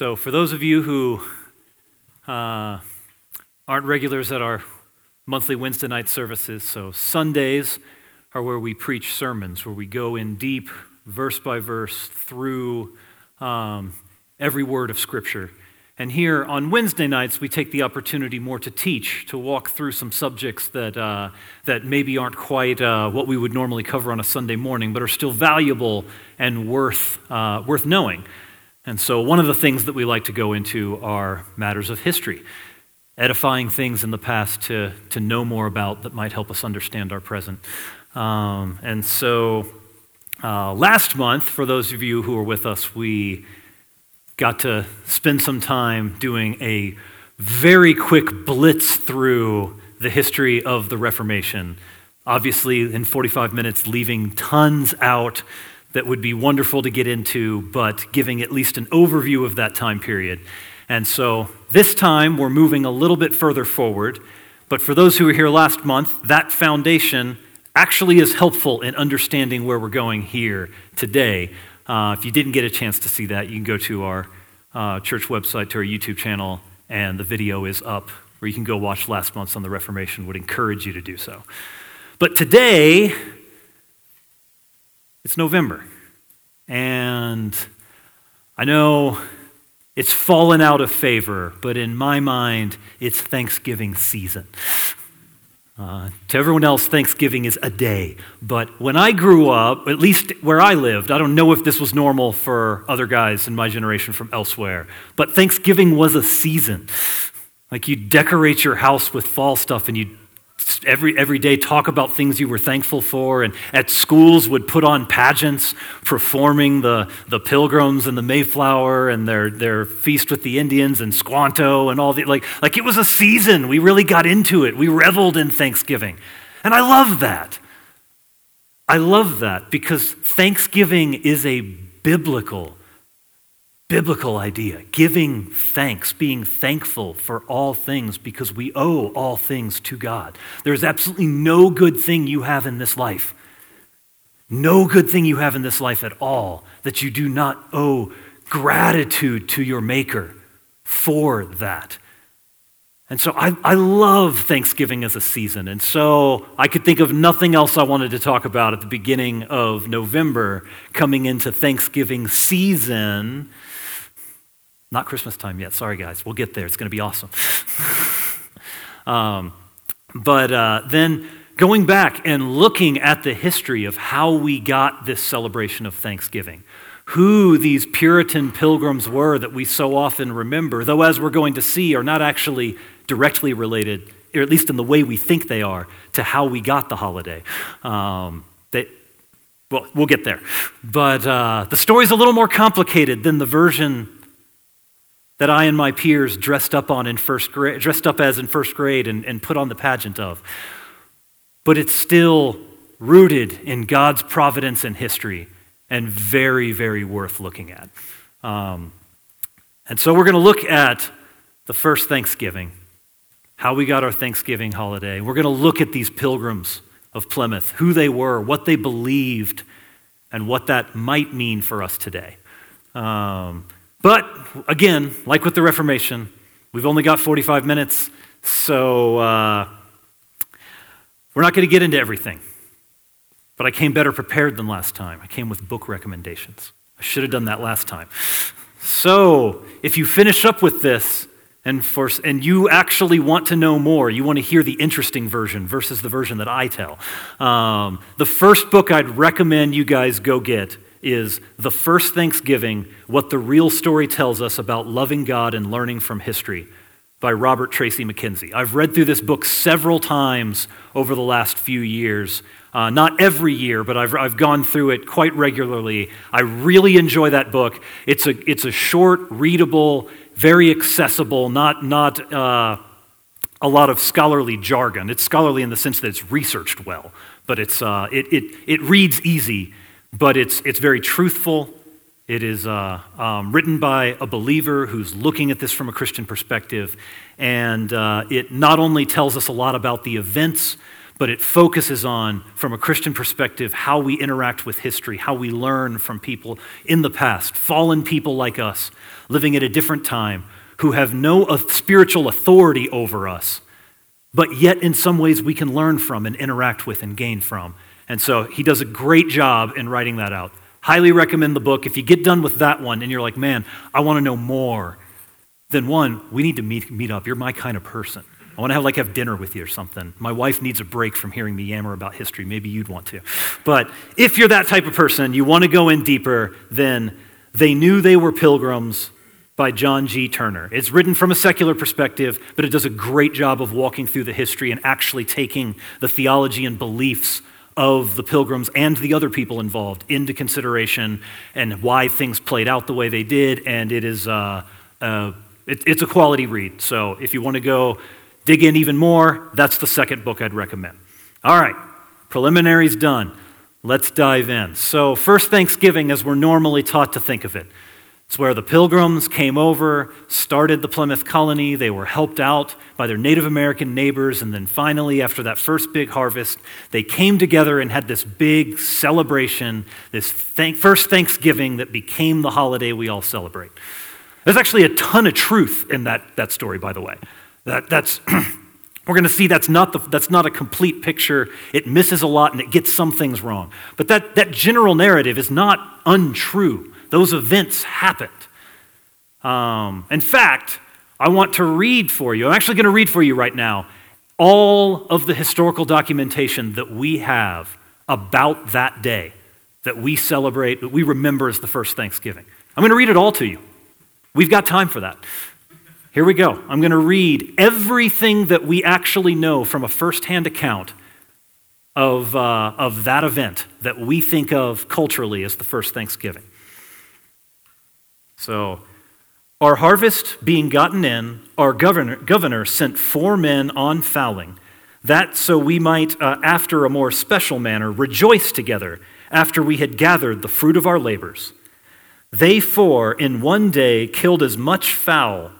So, for those of you who uh, aren't regulars at our monthly Wednesday night services, so Sundays are where we preach sermons, where we go in deep, verse by verse, through um, every word of Scripture. And here on Wednesday nights, we take the opportunity more to teach, to walk through some subjects that, uh, that maybe aren't quite uh, what we would normally cover on a Sunday morning, but are still valuable and worth, uh, worth knowing. And so, one of the things that we like to go into are matters of history, edifying things in the past to, to know more about that might help us understand our present. Um, and so, uh, last month, for those of you who were with us, we got to spend some time doing a very quick blitz through the history of the Reformation. Obviously, in 45 minutes, leaving tons out that would be wonderful to get into, but giving at least an overview of that time period. And so this time we're moving a little bit further forward. But for those who were here last month, that foundation actually is helpful in understanding where we're going here today. Uh, if you didn't get a chance to see that, you can go to our uh, church website, to our YouTube channel, and the video is up, or you can go watch last month's on the Reformation. Would encourage you to do so. But today, it's November, and I know it's fallen out of favor, but in my mind, it's Thanksgiving season. Uh, to everyone else, Thanksgiving is a day. But when I grew up, at least where I lived, I don't know if this was normal for other guys in my generation from elsewhere, but Thanksgiving was a season. Like you decorate your house with fall stuff and you every, every day talk about things you were thankful for. And at schools would put on pageants performing the, the pilgrims and the Mayflower and their, their feast with the Indians and Squanto and all the, like, like it was a season. We really got into it. We reveled in Thanksgiving. And I love that. I love that because Thanksgiving is a biblical biblical idea giving thanks, being thankful for all things because we owe all things to God. There's absolutely no good thing you have in this life, no good thing you have in this life at all that you do not owe gratitude to your Maker for that. And so I, I love Thanksgiving as a season. And so I could think of nothing else I wanted to talk about at the beginning of November coming into Thanksgiving season not Christmas time yet. Sorry, guys. We'll get there. It's going to be awesome. um, but uh, then going back and looking at the history of how we got this celebration of Thanksgiving, who these Puritan pilgrims were that we so often remember, though, as we're going to see, are not actually directly related, or at least in the way we think they are, to how we got the holiday. Um, they, well, we'll get there. But uh, the story's a little more complicated than the version that I and my peers dressed up on in first grade, dressed up as in first grade and, and put on the pageant of. But it's still rooted in God's providence and history and very, very worth looking at. Um, and so we're going to look at the first Thanksgiving, how we got our Thanksgiving holiday. We're going to look at these pilgrims of Plymouth, who they were, what they believed, and what that might mean for us today. Um, but again, like with the Reformation, we've only got 45 minutes, so uh, we're not going to get into everything. But I came better prepared than last time. I came with book recommendations. I should have done that last time. So, if you finish up with this and, for, and you actually want to know more, you want to hear the interesting version versus the version that I tell, um, the first book I'd recommend you guys go get is The First Thanksgiving What the Real Story Tells Us About Loving God and Learning from History by Robert Tracy McKenzie. I've read through this book several times over the last few years. Uh, not every year, but I've, I've gone through it quite regularly. I really enjoy that book. It's a, it's a short, readable, very accessible, not, not uh, a lot of scholarly jargon. It's scholarly in the sense that it's researched well, but it's, uh, it, it, it reads easy but it's, it's very truthful. It is uh, um, written by a believer who's looking at this from a Christian perspective. And uh, it not only tells us a lot about the events, but it focuses on, from a Christian perspective, how we interact with history, how we learn from people in the past, fallen people like us, living at a different time, who have no spiritual authority over us, but yet in some ways we can learn from and interact with and gain from. And so he does a great job in writing that out. Highly recommend the book. If you get done with that one and you're like, man, I want to know more, then one, we need to meet, meet up. You're my kind of person. I want to have like have dinner with you or something. My wife needs a break from hearing me yammer about history. Maybe you'd want to. But if you're that type of person, you want to go in deeper, then they knew they were pilgrims by John G. Turner. It's written from a secular perspective, but it does a great job of walking through the history and actually taking the theology and beliefs of the pilgrims and the other people involved into consideration and why things played out the way they did. And it is uh, uh, it, it's a quality read. So if you want to go dig in even more, that's the second book I'd recommend. All right, preliminaries done. Let's dive in. So, first Thanksgiving, as we're normally taught to think of it, it's where the pilgrims came over, started the Plymouth colony. They were helped out by their Native American neighbors. And then finally, after that first big harvest, they came together and had this big celebration, this thank- first Thanksgiving that became the holiday we all celebrate. There's actually a ton of truth in that, that story, by the way. That, that's, we're going to see that's not, the, that's not a complete picture. It misses a lot and it gets some things wrong. But that, that general narrative is not untrue. Those events happened. Um, in fact, I want to read for you, I'm actually going to read for you right now, all of the historical documentation that we have about that day that we celebrate, that we remember as the first Thanksgiving. I'm going to read it all to you. We've got time for that. Here we go. I'm going to read everything that we actually know from a firsthand account of, uh, of that event that we think of culturally as the first Thanksgiving. So, our harvest being gotten in, our governor, governor sent four men on fowling, that so we might, uh, after a more special manner, rejoice together after we had gathered the fruit of our labors. They four in one day killed as much fowl,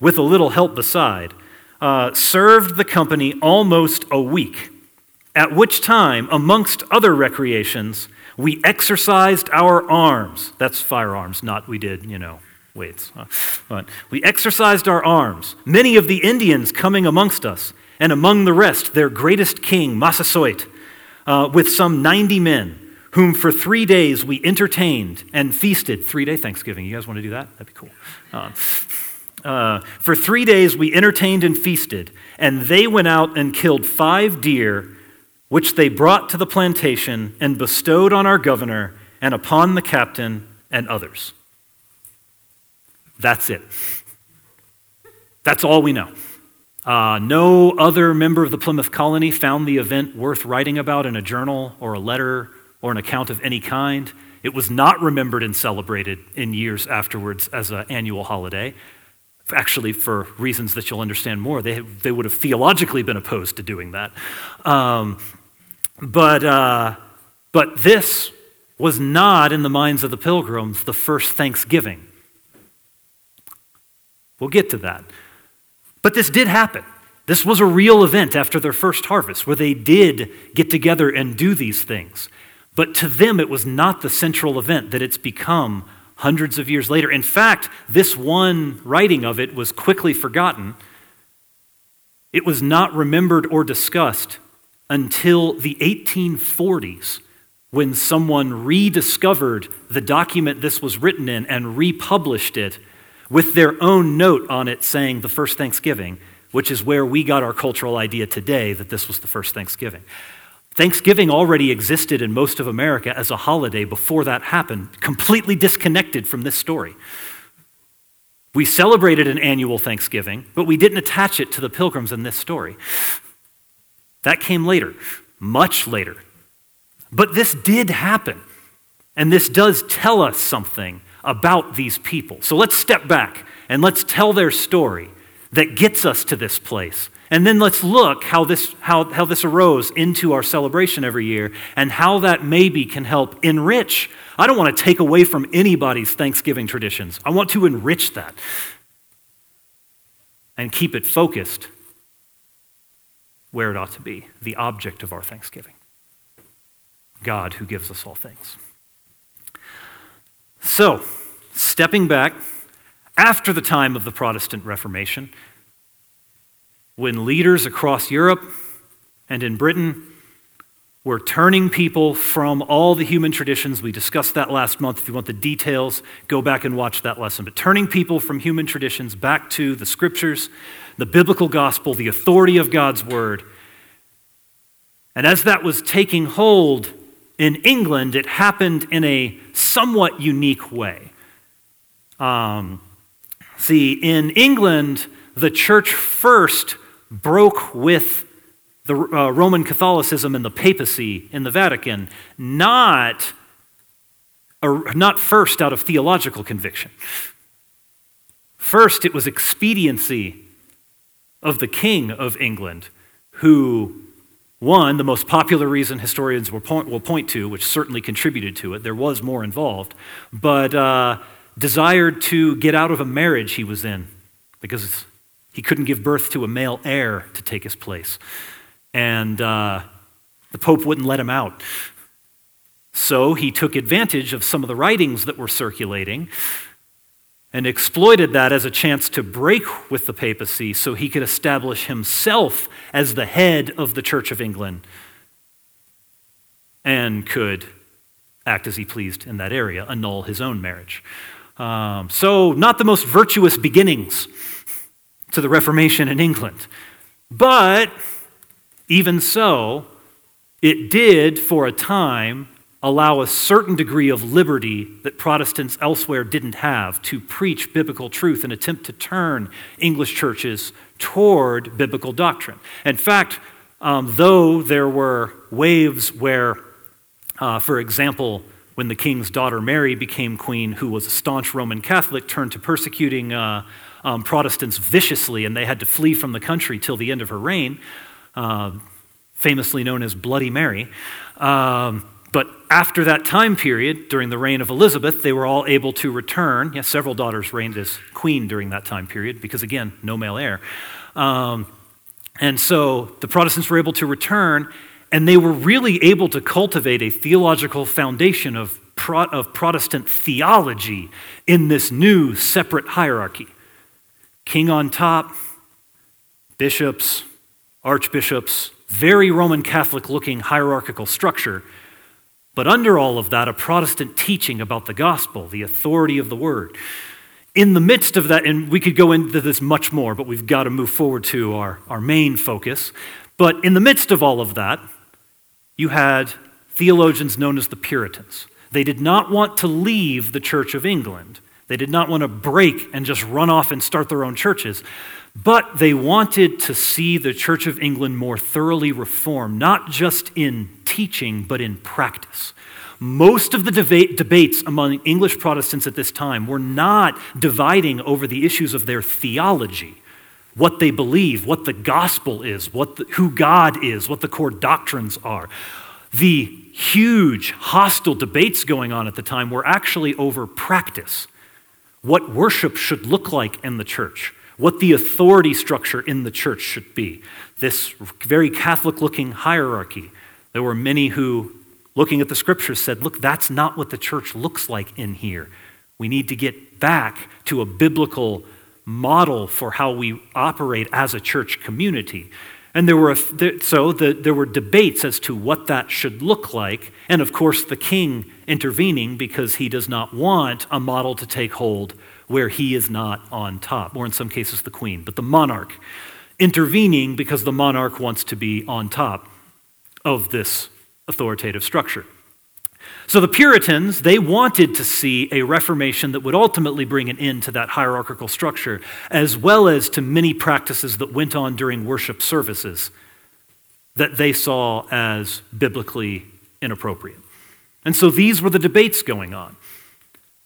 with a little help beside, uh, served the company almost a week, at which time, amongst other recreations, we exercised our arms. That's firearms, not we did, you know, weights. But we exercised our arms, many of the Indians coming amongst us, and among the rest, their greatest king, Massasoit, uh, with some 90 men whom for three days we entertained and feasted. Three day Thanksgiving. You guys want to do that? That'd be cool. Uh, uh, for three days we entertained and feasted, and they went out and killed five deer, which they brought to the plantation and bestowed on our governor and upon the captain and others. That's it. That's all we know. Uh, no other member of the Plymouth colony found the event worth writing about in a journal or a letter or an account of any kind. It was not remembered and celebrated in years afterwards as an annual holiday. Actually, for reasons that you'll understand more, they, they would have theologically been opposed to doing that. Um, but, uh, but this was not, in the minds of the pilgrims, the first Thanksgiving. We'll get to that. But this did happen. This was a real event after their first harvest where they did get together and do these things. But to them, it was not the central event that it's become hundreds of years later. In fact, this one writing of it was quickly forgotten. It was not remembered or discussed until the 1840s when someone rediscovered the document this was written in and republished it with their own note on it saying the first Thanksgiving, which is where we got our cultural idea today that this was the first Thanksgiving. Thanksgiving already existed in most of America as a holiday before that happened, completely disconnected from this story. We celebrated an annual Thanksgiving, but we didn't attach it to the pilgrims in this story. That came later, much later. But this did happen, and this does tell us something about these people. So let's step back and let's tell their story that gets us to this place and then let's look how this, how, how this arose into our celebration every year and how that maybe can help enrich. I don't want to take away from anybody's Thanksgiving traditions. I want to enrich that and keep it focused where it ought to be the object of our thanksgiving God who gives us all things. So, stepping back, after the time of the Protestant Reformation, when leaders across Europe and in Britain were turning people from all the human traditions. We discussed that last month. If you want the details, go back and watch that lesson. But turning people from human traditions back to the scriptures, the biblical gospel, the authority of God's word. And as that was taking hold in England, it happened in a somewhat unique way. Um, see, in England, the church first broke with the uh, Roman Catholicism and the papacy in the Vatican, not, not first out of theological conviction. First, it was expediency of the King of England, who, one, the most popular reason historians will point, will point to, which certainly contributed to it, there was more involved, but uh, desired to get out of a marriage he was in because he couldn't give birth to a male heir to take his place and uh, the Pope wouldn't let him out. So he took advantage of some of the writings that were circulating and exploited that as a chance to break with the papacy so he could establish himself as the head of the Church of England and could act as he pleased in that area, annul his own marriage. Um, so, not the most virtuous beginnings to the Reformation in England. But even so, it did, for a time, allow a certain degree of liberty that Protestants elsewhere didn't have to preach biblical truth and attempt to turn English churches toward biblical doctrine. In fact, um, though there were waves where, uh, for example, when the king's daughter Mary became queen, who was a staunch Roman Catholic, turned to persecuting uh, um, Protestants viciously, and they had to flee from the country till the end of her reign uh, famously known as Bloody Mary. Um, but after that time period, during the reign of Elizabeth, they were all able to return. Yes, several daughters reigned as queen during that time period because, again, no male heir. Um, and so the Protestants were able to return, and they were really able to cultivate a theological foundation of, Pro- of Protestant theology in this new separate hierarchy king on top, bishops, archbishops, very Roman Catholic looking hierarchical structure. But under all of that, a Protestant teaching about the gospel, the authority of the word. In the midst of that, and we could go into this much more, but we've got to move forward to our, our main focus. But in the midst of all of that, you had theologians known as the Puritans. They did not want to leave the Church of England. They did not want to break and just run off and start their own churches. But they wanted to see the Church of England more thoroughly reformed, not just in teaching, but in practice. Most of the debate, debates among English Protestants at this time were not dividing over the issues of their theology, what they believe, what the gospel is, what the, who God is, what the core doctrines are. The huge hostile debates going on at the time were actually over practice, what worship should look like in the church what the authority structure in the church should be. This very Catholic looking hierarchy. There were many who, looking at the scriptures, said, Look, that's not what the church looks like in here. We need to get back to a biblical model for how we operate as a church community. And there were, so the, there were debates as to what that should look like. And of course, the king intervening because he does not want a model to take hold where he is not on top, or in some cases, the queen, but the monarch intervening because the monarch wants to be on top of this authoritative structure. So the Puritans, they wanted to see a reformation that would ultimately bring an end to that hierarchical structure, as well as to many practices that went on during worship services that they saw as biblically inappropriate. And so these were the debates going on.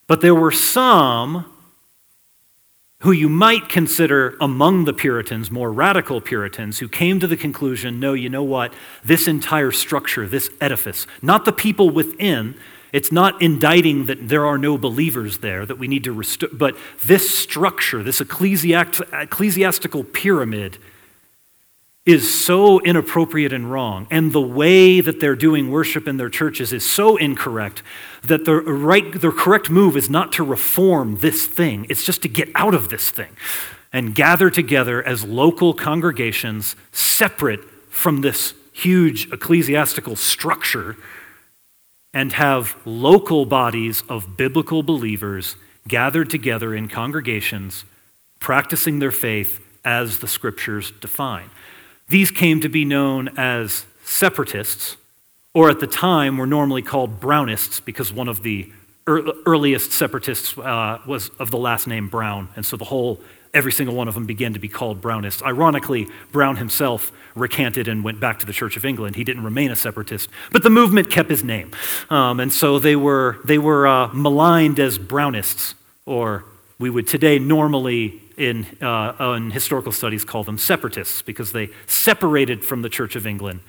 But there were some who you might consider among the Puritans, more radical Puritans, who came to the conclusion no, you know what? This entire structure, this edifice, not the people within, it's not indicting that there are no believers there, that we need to restore, but this structure, this ecclesiastical pyramid, is so inappropriate and wrong, and the way that they're doing worship in their churches is so incorrect that the, right, the correct move is not to reform this thing, it's just to get out of this thing and gather together as local congregations separate from this huge ecclesiastical structure and have local bodies of biblical believers gathered together in congregations practicing their faith as the scriptures define. These came to be known as separatists, or at the time were normally called Brownists because one of the earliest separatists uh, was of the last name Brown, and so the whole every single one of them began to be called Brownists. Ironically, Brown himself recanted and went back to the Church of England. He didn't remain a separatist, but the movement kept his name. Um, and so they were, they were uh, maligned as Brownists, or we would today normally in, uh, in historical studies call them separatists because they separated from the Church of England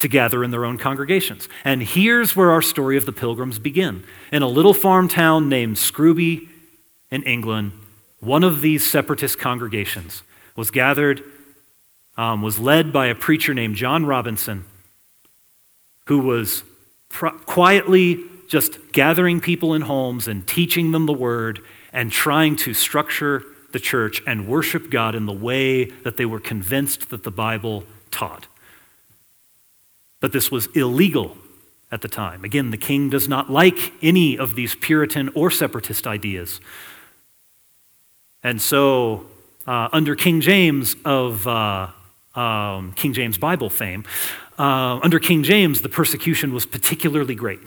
to gather in their own congregations. And here's where our story of the pilgrims begin. In a little farm town named Scrooby in England, one of these separatist congregations was gathered, um, was led by a preacher named John Robinson, who was pro- quietly just gathering people in homes and teaching them the word and trying to structure the church and worship God in the way that they were convinced that the Bible taught. But this was illegal at the time. Again, the king does not like any of these Puritan or separatist ideas. And so, uh, under King James of uh, um, King James Bible fame, uh, under King James, the persecution was particularly great.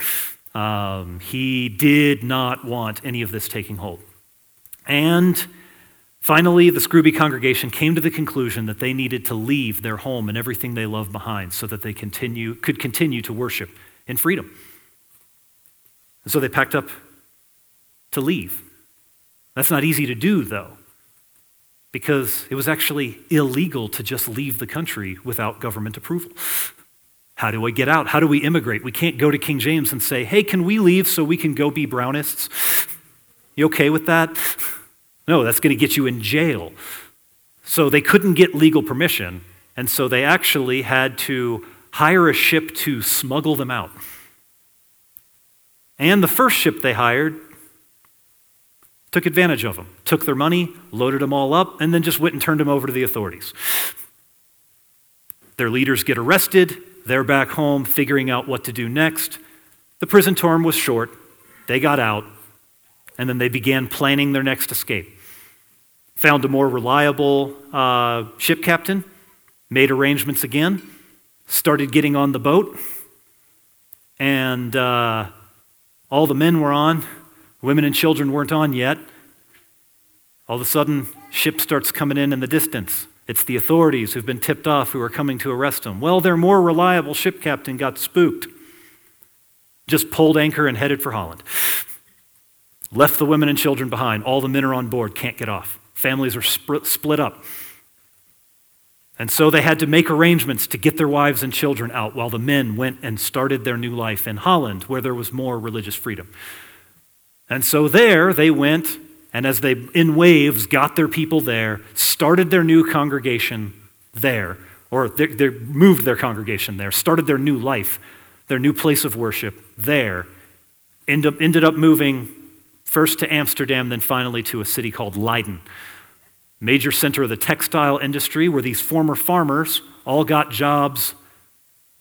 Um, he did not want any of this taking hold. And finally, the Scrooby congregation came to the conclusion that they needed to leave their home and everything they loved behind so that they continue, could continue to worship in freedom. And so they packed up to leave. That's not easy to do, though, because it was actually illegal to just leave the country without government approval. How do I get out? How do we immigrate? We can't go to King James and say, hey, can we leave so we can go be Brownists? You okay with that? No, that's going to get you in jail. So they couldn't get legal permission, and so they actually had to hire a ship to smuggle them out. And the first ship they hired took advantage of them, took their money, loaded them all up, and then just went and turned them over to the authorities. Their leaders get arrested. They're back home figuring out what to do next. The prison term was short. They got out, and then they began planning their next escape. Found a more reliable uh, ship captain, made arrangements again, started getting on the boat, and uh, all the men were on. Women and children weren't on yet. All of a sudden, ship starts coming in in the distance. It's the authorities who've been tipped off who are coming to arrest them. Well, their more reliable ship captain got spooked. Just pulled anchor and headed for Holland. Left the women and children behind. All the men are on board, can't get off. Families are split up. And so they had to make arrangements to get their wives and children out while the men went and started their new life in Holland, where there was more religious freedom. And so there they went, and as they, in waves, got their people there, started their new congregation there, or they, they moved their congregation there, started their new life, their new place of worship there, end up, ended up moving first to Amsterdam, then finally to a city called Leiden. Major center of the textile industry, where these former farmers all got jobs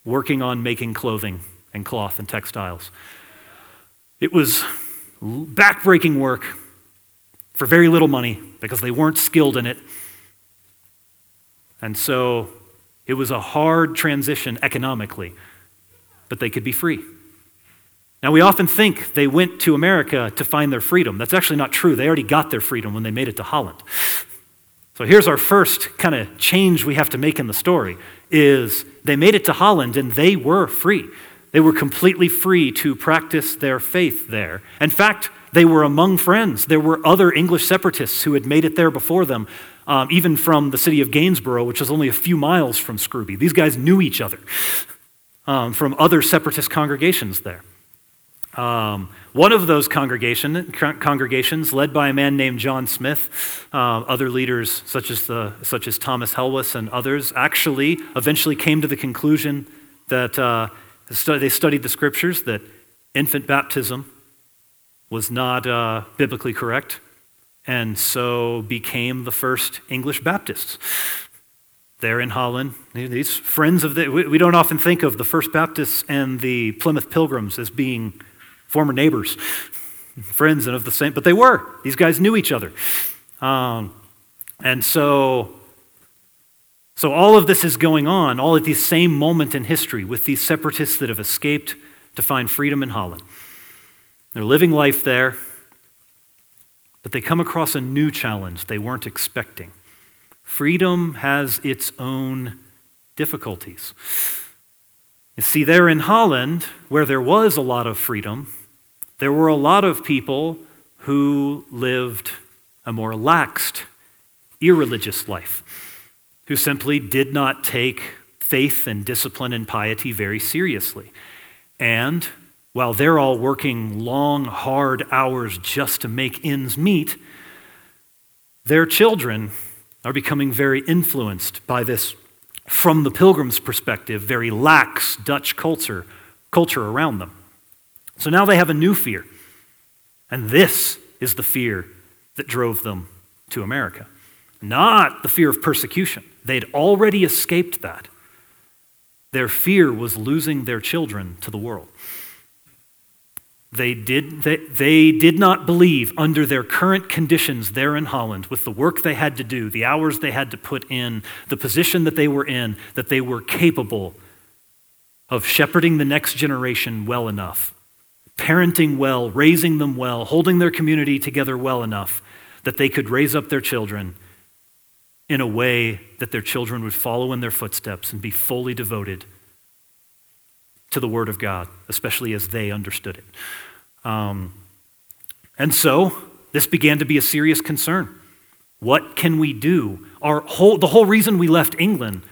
working on making clothing and cloth and textiles. It was backbreaking work for very little money because they weren't skilled in it. And so it was a hard transition economically, but they could be free. Now, we often think they went to America to find their freedom. That's actually not true. They already got their freedom when they made it to Holland. So here's our first kind of change we have to make in the story is they made it to Holland and they were free. They were completely free to practice their faith there. In fact, they were among friends. There were other English separatists who had made it there before them, um, even from the city of Gainsborough, which is only a few miles from Scrooby. These guys knew each other um, from other separatist congregations there. Um, one of those congregation, congregations, led by a man named John Smyth, uh, other leaders such as, the, such as Thomas Helwys and others, actually eventually came to the conclusion that uh, they studied the scriptures that infant baptism was not uh, biblically correct, and so became the first English Baptists. There in Holland, these friends of the, we don't often think of the First Baptists and the Plymouth Pilgrims as being former neighbors, friends, and of the same, but they were. These guys knew each other. Um, and so, so all of this is going on, all at the same moment in history, with these separatists that have escaped to find freedom in Holland. They're living life there, but they come across a new challenge they weren't expecting. Freedom has its own difficulties. You see, there in Holland, where there was a lot of freedom, there were a lot of people who lived a more laxed, irreligious life, who simply did not take faith and discipline and piety very seriously. And while they're all working long, hard hours just to make ends meet, their children are becoming very influenced by this, from the pilgrim's perspective, very lax Dutch culture, culture around them. So now they have a new fear. And this is the fear that drove them to America, not the fear of persecution. They'd already escaped that. Their fear was losing their children to the world. They did, they, they did not believe, under their current conditions there in Holland, with the work they had to do, the hours they had to put in, the position that they were in, that they were capable of shepherding the next generation well enough parenting well, raising them well, holding their community together well enough that they could raise up their children in a way that their children would follow in their footsteps and be fully devoted to the Word of God, especially as they understood it. Um, and so this began to be a serious concern. What can we do? Our whole, the whole reason we left England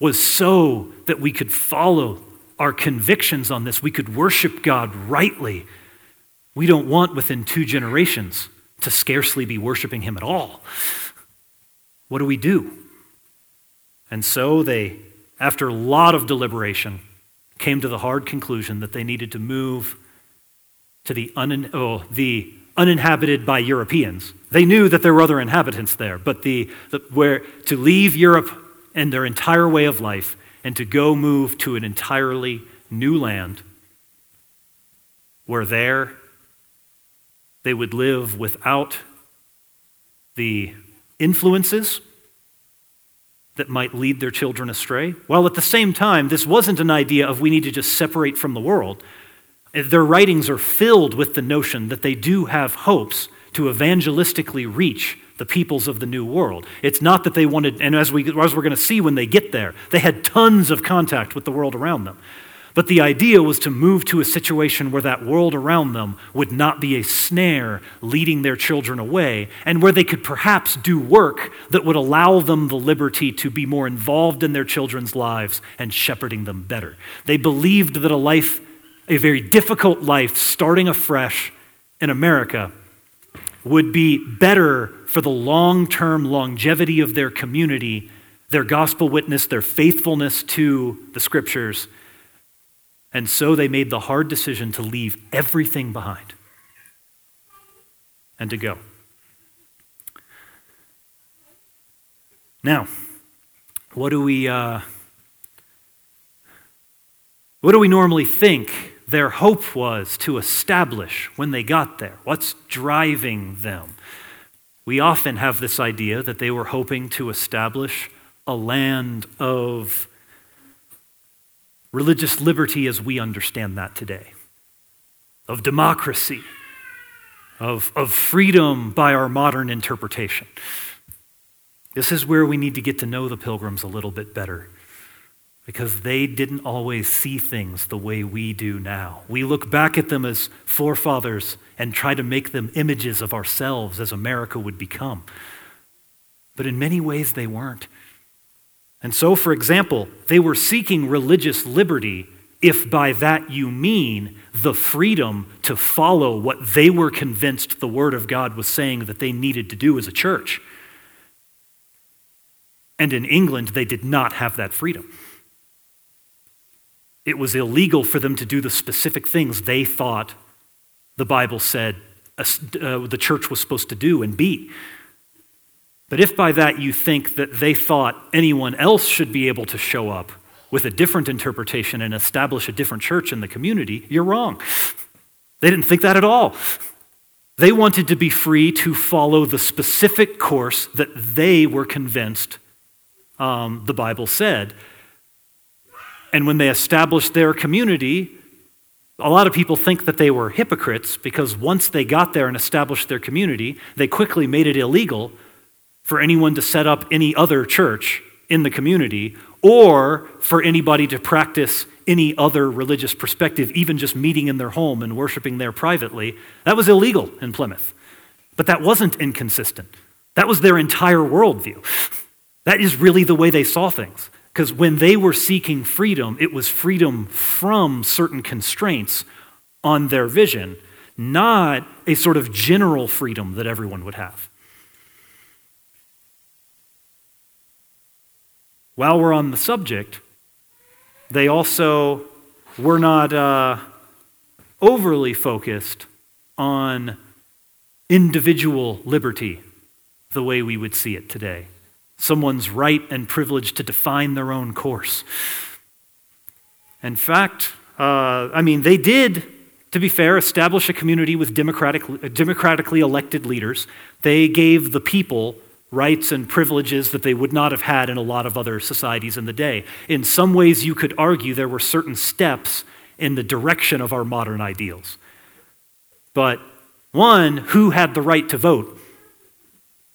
was so that we could follow our convictions on this. We could worship God rightly. We don't want within two generations to scarcely be worshiping Him at all. What do we do? And so they, after a lot of deliberation, came to the hard conclusion that they needed to move to the, un, oh, the uninhabited by Europeans. They knew that there were other inhabitants there, but the, the, where, to leave Europe and their entire way of life and to go move to an entirely new land where there they would live without the influences that might lead their children astray. While at the same time, this wasn't an idea of we need to just separate from the world. Their writings are filled with the notion that they do have hopes to evangelistically reach the peoples of the new world. It's not that they wanted, and as, we, as we're going to see when they get there, they had tons of contact with the world around them. But the idea was to move to a situation where that world around them would not be a snare leading their children away, and where they could perhaps do work that would allow them the liberty to be more involved in their children's lives and shepherding them better. They believed that a life, a very difficult life, starting afresh in America, would be better for the long term longevity of their community, their gospel witness, their faithfulness to the scriptures. And so they made the hard decision to leave everything behind and to go. Now, what do we, uh, what do we normally think their hope was to establish when they got there? What's driving them? We often have this idea that they were hoping to establish a land of religious liberty as we understand that today, of democracy, of, of freedom by our modern interpretation. This is where we need to get to know the pilgrims a little bit better because they didn't always see things the way we do now. We look back at them as forefathers and try to make them images of ourselves as America would become. But in many ways, they weren't. And so, for example, they were seeking religious liberty if by that you mean the freedom to follow what they were convinced the Word of God was saying that they needed to do as a church. And in England, they did not have that freedom. It was illegal for them to do the specific things they thought the Bible said uh, the church was supposed to do and be. But if by that you think that they thought anyone else should be able to show up with a different interpretation and establish a different church in the community, you're wrong. They didn't think that at all. They wanted to be free to follow the specific course that they were convinced um, the Bible said. And when they established their community, a lot of people think that they were hypocrites because once they got there and established their community, they quickly made it illegal for anyone to set up any other church in the community or for anybody to practice any other religious perspective, even just meeting in their home and worshiping there privately. That was illegal in Plymouth. But that wasn't inconsistent. That was their entire worldview. That is really the way they saw things. Because when they were seeking freedom, it was freedom from certain constraints on their vision, not a sort of general freedom that everyone would have. While we're on the subject, they also were not uh, overly focused on individual liberty the way we would see it today someone's right and privilege to define their own course. In fact, uh, I mean, they did, to be fair, establish a community with democratic, democratically elected leaders. They gave the people rights and privileges that they would not have had in a lot of other societies in the day. In some ways, you could argue there were certain steps in the direction of our modern ideals. But one, who had the right to vote,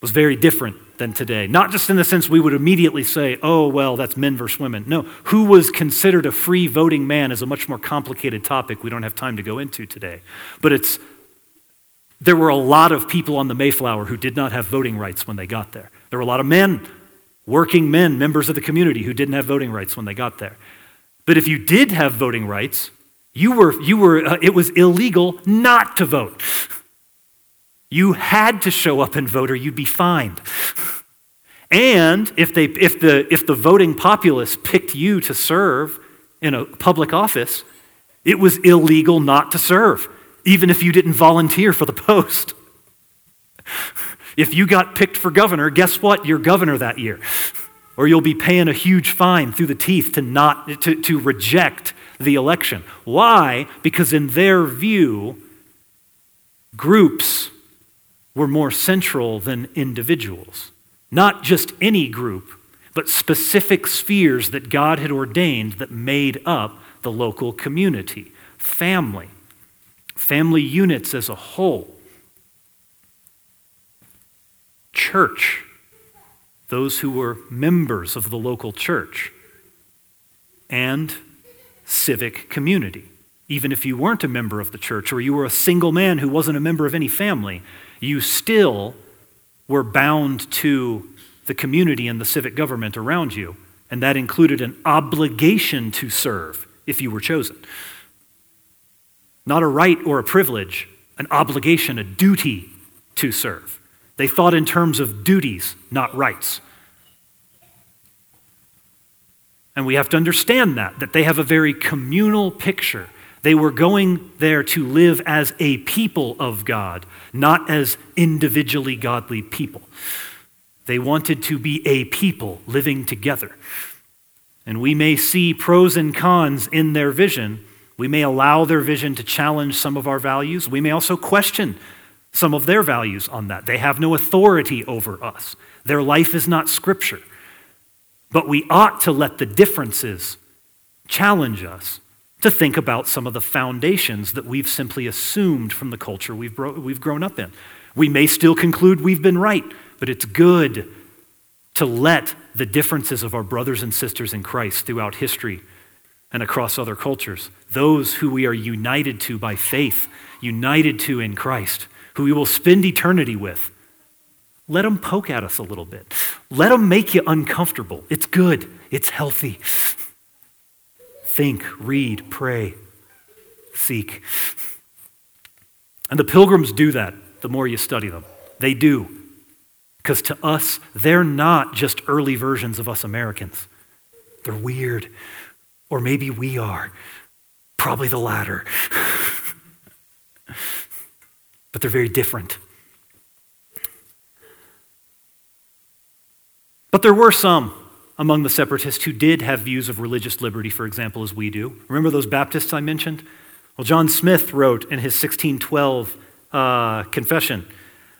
was very different than today. Not just in the sense we would immediately say, oh, well, that's men versus women. No, who was considered a free voting man is a much more complicated topic we don't have time to go into today. But it's, there were a lot of people on the Mayflower who did not have voting rights when they got there. There were a lot of men, working men, members of the community who didn't have voting rights when they got there. But if you did have voting rights, you were, you were, uh, it was illegal not to vote. You had to show up and vote or you'd be fined. And if, they, if, the, if the voting populace picked you to serve in a public office, it was illegal not to serve, even if you didn't volunteer for the post. If you got picked for governor, guess what? You're governor that year. Or you'll be paying a huge fine through the teeth to, not, to, to reject the election. Why? Because in their view, groups were more central than individuals. Not just any group, but specific spheres that God had ordained that made up the local community, family, family units as a whole, church, those who were members of the local church, and civic community. Even if you weren't a member of the church or you were a single man who wasn't a member of any family, you still were bound to the community and the civic government around you, and that included an obligation to serve if you were chosen. Not a right or a privilege, an obligation, a duty to serve. They thought in terms of duties, not rights. And we have to understand that, that they have a very communal picture they were going there to live as a people of God, not as individually godly people. They wanted to be a people living together. And we may see pros and cons in their vision. We may allow their vision to challenge some of our values. We may also question some of their values on that. They have no authority over us, their life is not scripture. But we ought to let the differences challenge us to think about some of the foundations that we've simply assumed from the culture we've, bro- we've grown up in. We may still conclude we've been right, but it's good to let the differences of our brothers and sisters in Christ throughout history and across other cultures, those who we are united to by faith, united to in Christ, who we will spend eternity with, let them poke at us a little bit. Let them make you uncomfortable. It's good, it's healthy. Think, read, pray, seek. And the pilgrims do that the more you study them. They do. Because to us, they're not just early versions of us Americans. They're weird. Or maybe we are. Probably the latter. but they're very different. But there were some among the separatists who did have views of religious liberty, for example, as we do. Remember those Baptists I mentioned? Well, John Smyth wrote in his 1612 uh, confession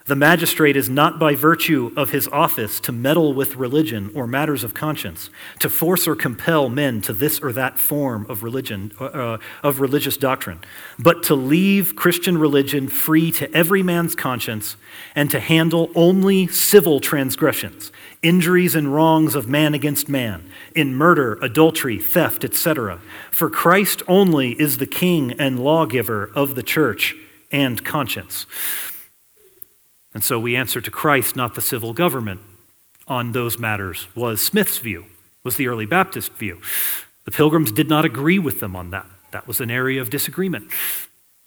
the magistrate is not by virtue of his office to meddle with religion or matters of conscience, to force or compel men to this or that form of religion, uh, of religious doctrine, but to leave Christian religion free to every man's conscience and to handle only civil transgressions, injuries and wrongs of man against man, in murder, adultery, theft, etc. For Christ only is the king and lawgiver of the church and conscience. And so we answer to Christ, not the civil government, on those matters, was Smyth's view, was the early Baptist view. The pilgrims did not agree with them on that. That was an area of disagreement.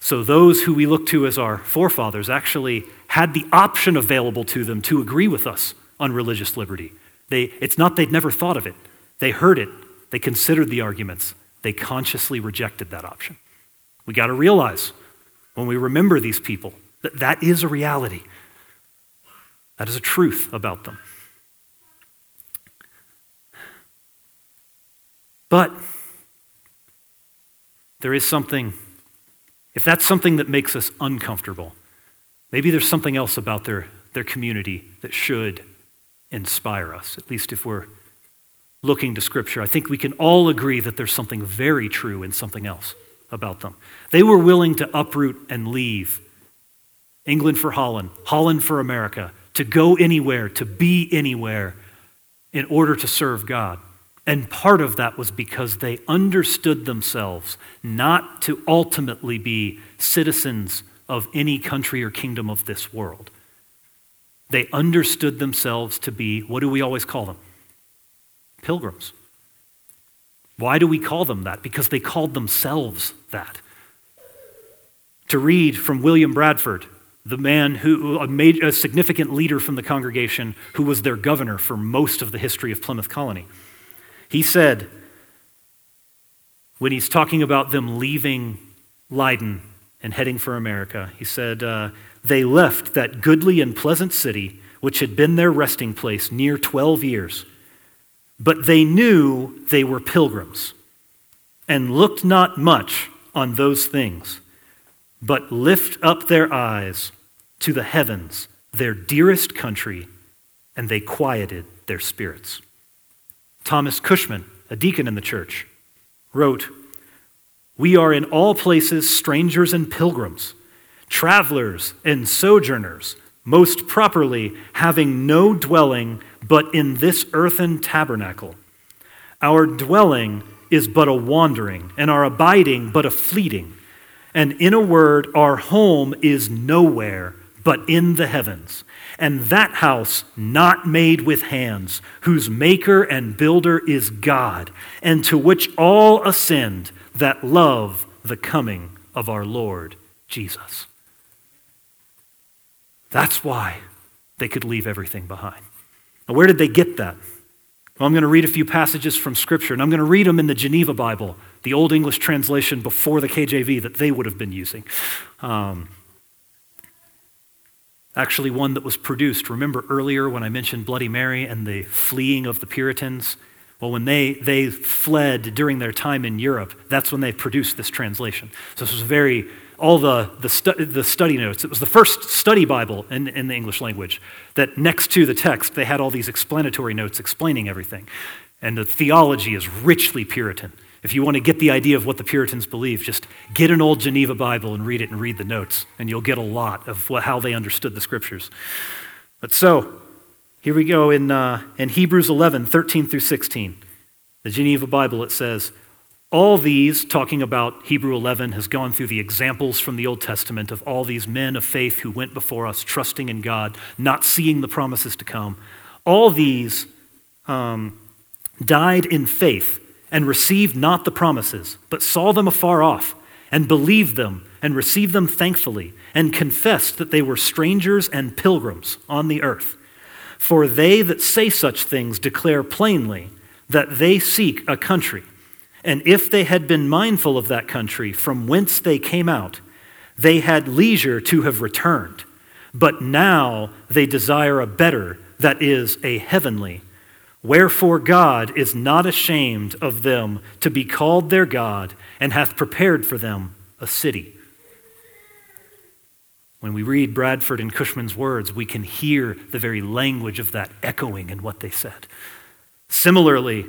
So those who we look to as our forefathers actually had the option available to them to agree with us on religious liberty. They, it's not they'd never thought of it. They heard it. They considered the arguments. They consciously rejected that option. We got to realize when we remember these people that that is a reality. That is a truth about them. But there is something, if that's something that makes us uncomfortable, maybe there's something else about their, their community that should inspire us, at least if we're looking to Scripture. I think we can all agree that there's something very true in something else about them. They were willing to uproot and leave England for Holland, Holland for America, to go anywhere, to be anywhere in order to serve God. And part of that was because they understood themselves not to ultimately be citizens of any country or kingdom of this world. They understood themselves to be, what do we always call them? Pilgrims. Why do we call them that? Because they called themselves that. To read from William Bradford, the man who, a, major, a significant leader from the congregation who was their governor for most of the history of Plymouth Colony. He said, when he's talking about them leaving Leiden and heading for America, he said, uh, They left that goodly and pleasant city, which had been their resting place near 12 years. But they knew they were pilgrims and looked not much on those things but lift up their eyes to the heavens, their dearest country, and they quieted their spirits. Thomas Cushman, a deacon in the church, wrote, We are in all places strangers and pilgrims, travelers and sojourners, most properly having no dwelling but in this earthen tabernacle. Our dwelling is but a wandering, and our abiding but a fleeting. And in a word, our home is nowhere but in the heavens. And that house not made with hands, whose maker and builder is God, and to which all ascend that love the coming of our Lord Jesus. That's why they could leave everything behind. Now, where did they get that? Well, I'm going to read a few passages from Scripture, and I'm going to read them in the Geneva Bible the Old English translation before the KJV that they would have been using. Um, actually, one that was produced. Remember earlier when I mentioned Bloody Mary and the fleeing of the Puritans? Well, when they, they fled during their time in Europe, that's when they produced this translation. So this was very, all the, the, stu- the study notes. It was the first study Bible in, in the English language that next to the text, they had all these explanatory notes explaining everything. And the theology is richly Puritan. If you want to get the idea of what the Puritans believed, just get an old Geneva Bible and read it and read the notes, and you'll get a lot of what, how they understood the scriptures. But so, here we go in, uh, in Hebrews 11, 13 through 16. The Geneva Bible, it says, all these, talking about Hebrew 11, has gone through the examples from the Old Testament of all these men of faith who went before us, trusting in God, not seeing the promises to come. All these um, died in faith and received not the promises, but saw them afar off, and believed them, and received them thankfully, and confessed that they were strangers and pilgrims on the earth. For they that say such things declare plainly that they seek a country. And if they had been mindful of that country from whence they came out, they had leisure to have returned. But now they desire a better, that is, a heavenly Wherefore God is not ashamed of them to be called their God, and hath prepared for them a city. When we read Bradford and Cushman's words, we can hear the very language of that echoing in what they said. Similarly,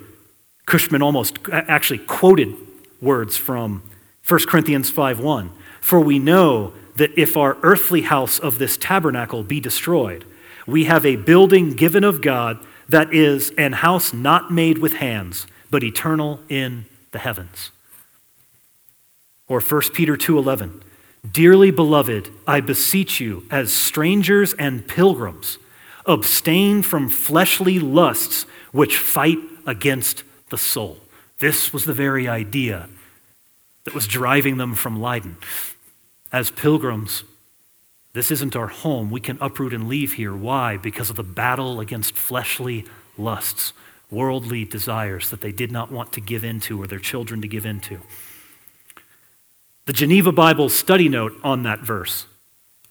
Cushman almost actually quoted words from 1 Corinthians 5:1. For we know that if our earthly house of this tabernacle be destroyed, we have a building given of God that is an house not made with hands, but eternal in the heavens. Or 1 Peter 2:11, Dearly beloved, I beseech you as strangers and pilgrims, abstain from fleshly lusts which fight against the soul. This was the very idea that was driving them from Leiden. As pilgrims, this isn't our home. We can uproot and leave here. Why? Because of the battle against fleshly lusts, worldly desires that they did not want to give into or their children to give into. The Geneva Bible study note on that verse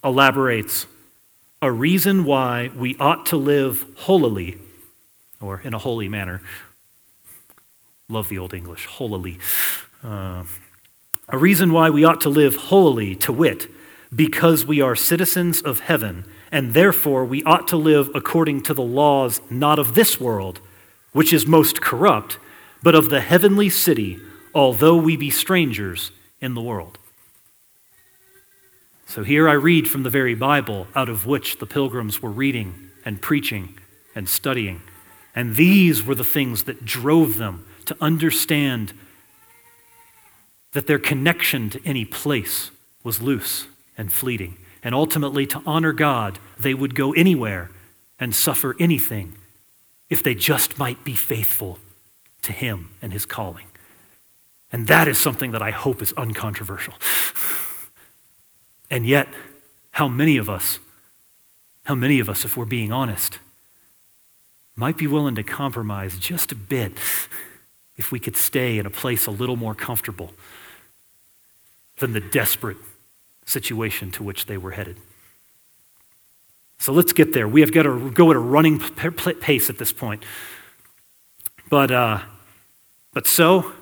elaborates a reason why we ought to live holily, or in a holy manner. Love the Old English, holily. Uh, a reason why we ought to live holily, to wit, because we are citizens of heaven, and therefore we ought to live according to the laws not of this world, which is most corrupt, but of the heavenly city, although we be strangers in the world. So here I read from the very Bible out of which the pilgrims were reading and preaching and studying. And these were the things that drove them to understand that their connection to any place was loose and fleeting. And ultimately, to honor God, they would go anywhere and suffer anything if they just might be faithful to Him and His calling. And that is something that I hope is uncontroversial. and yet, how many of us, how many of us, if we're being honest, might be willing to compromise just a bit if we could stay in a place a little more comfortable than the desperate situation to which they were headed. So let's get there. We have got to go at a running pace at this point. But, uh, but so,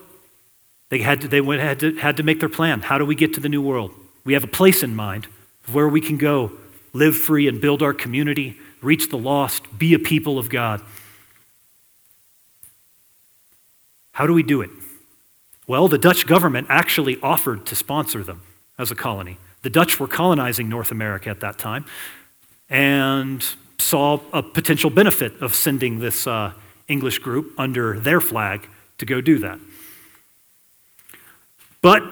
they, had to, they went, had, to, had to make their plan. How do we get to the new world? We have a place in mind where we can go, live free, and build our community, reach the lost, be a people of God. How do we do it? Well, the Dutch government actually offered to sponsor them as a colony. The Dutch were colonizing North America at that time and saw a potential benefit of sending this uh, English group under their flag to go do that. But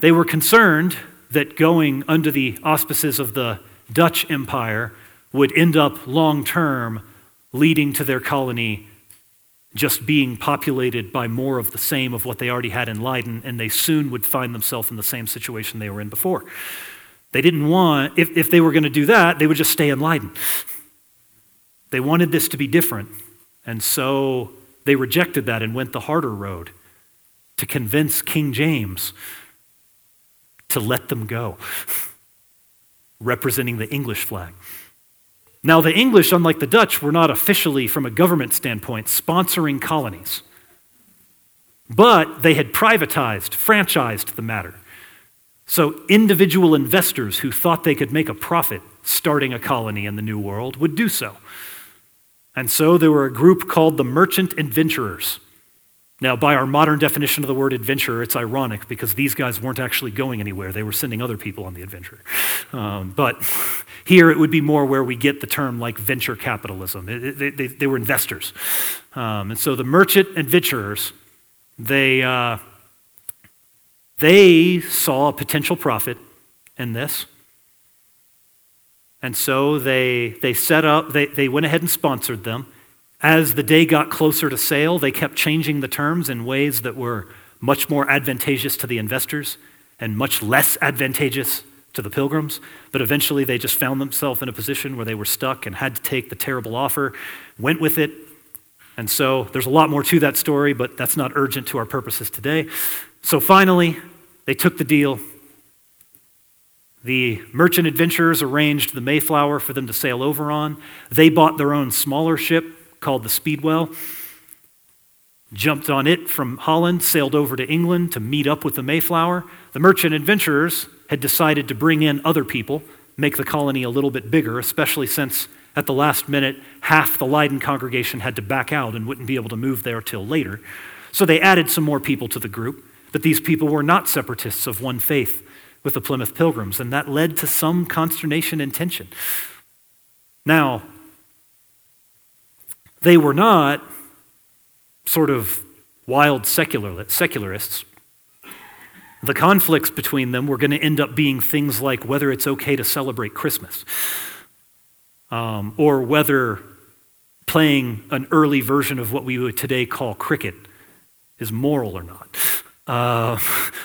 they were concerned that going under the auspices of the Dutch Empire would end up long term leading to their colony just being populated by more of the same of what they already had in Leiden, and they soon would find themselves in the same situation they were in before. They didn't want, if, if they were going to do that, they would just stay in Leiden. They wanted this to be different. And so they rejected that and went the harder road to convince King James to let them go, representing the English flag. Now, the English, unlike the Dutch, were not officially, from a government standpoint, sponsoring colonies. But they had privatized, franchised the matter. So, individual investors who thought they could make a profit starting a colony in the New World would do so. And so there were a group called the Merchant Adventurers. Now, by our modern definition of the word adventurer, it's ironic because these guys weren't actually going anywhere. They were sending other people on the adventure. Um, but here it would be more where we get the term like venture capitalism. They, they, they were investors. Um, and so the merchant adventurers, they, uh, they saw a potential profit in this. And so they, they set up, they, they went ahead and sponsored them. As the day got closer to sail, they kept changing the terms in ways that were much more advantageous to the investors and much less advantageous to the pilgrims. But eventually they just found themselves in a position where they were stuck and had to take the terrible offer, went with it. And so there's a lot more to that story, but that's not urgent to our purposes today. So finally, they took the deal. The merchant adventurers arranged the Mayflower for them to sail over on. They bought their own smaller ship called the Speedwell, jumped on it from Holland, sailed over to England to meet up with the Mayflower. The merchant adventurers had decided to bring in other people, make the colony a little bit bigger, especially since at the last minute half the Leiden congregation had to back out and wouldn't be able to move there till later. So they added some more people to the group, but these people were not separatists of one faith with the Plymouth Pilgrims, and that led to some consternation and tension. Now, they were not sort of wild secularists. The conflicts between them were going to end up being things like whether it's okay to celebrate Christmas um, or whether playing an early version of what we would today call cricket is moral or not. Uh,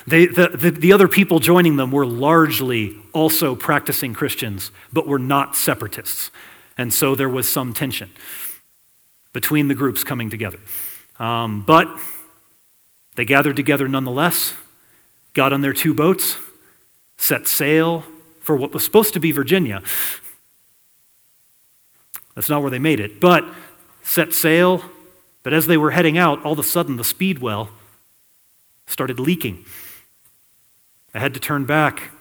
they, the, the, the, other people joining them were largely also practicing Christians, but were not separatists. And so there was some tension between the groups coming together. Um, but they gathered together nonetheless, got on their two boats, set sail for what was supposed to be Virginia. That's not where they made it, but set sail. But as they were heading out, all of a sudden the speedwell started leaking. I had to turn back,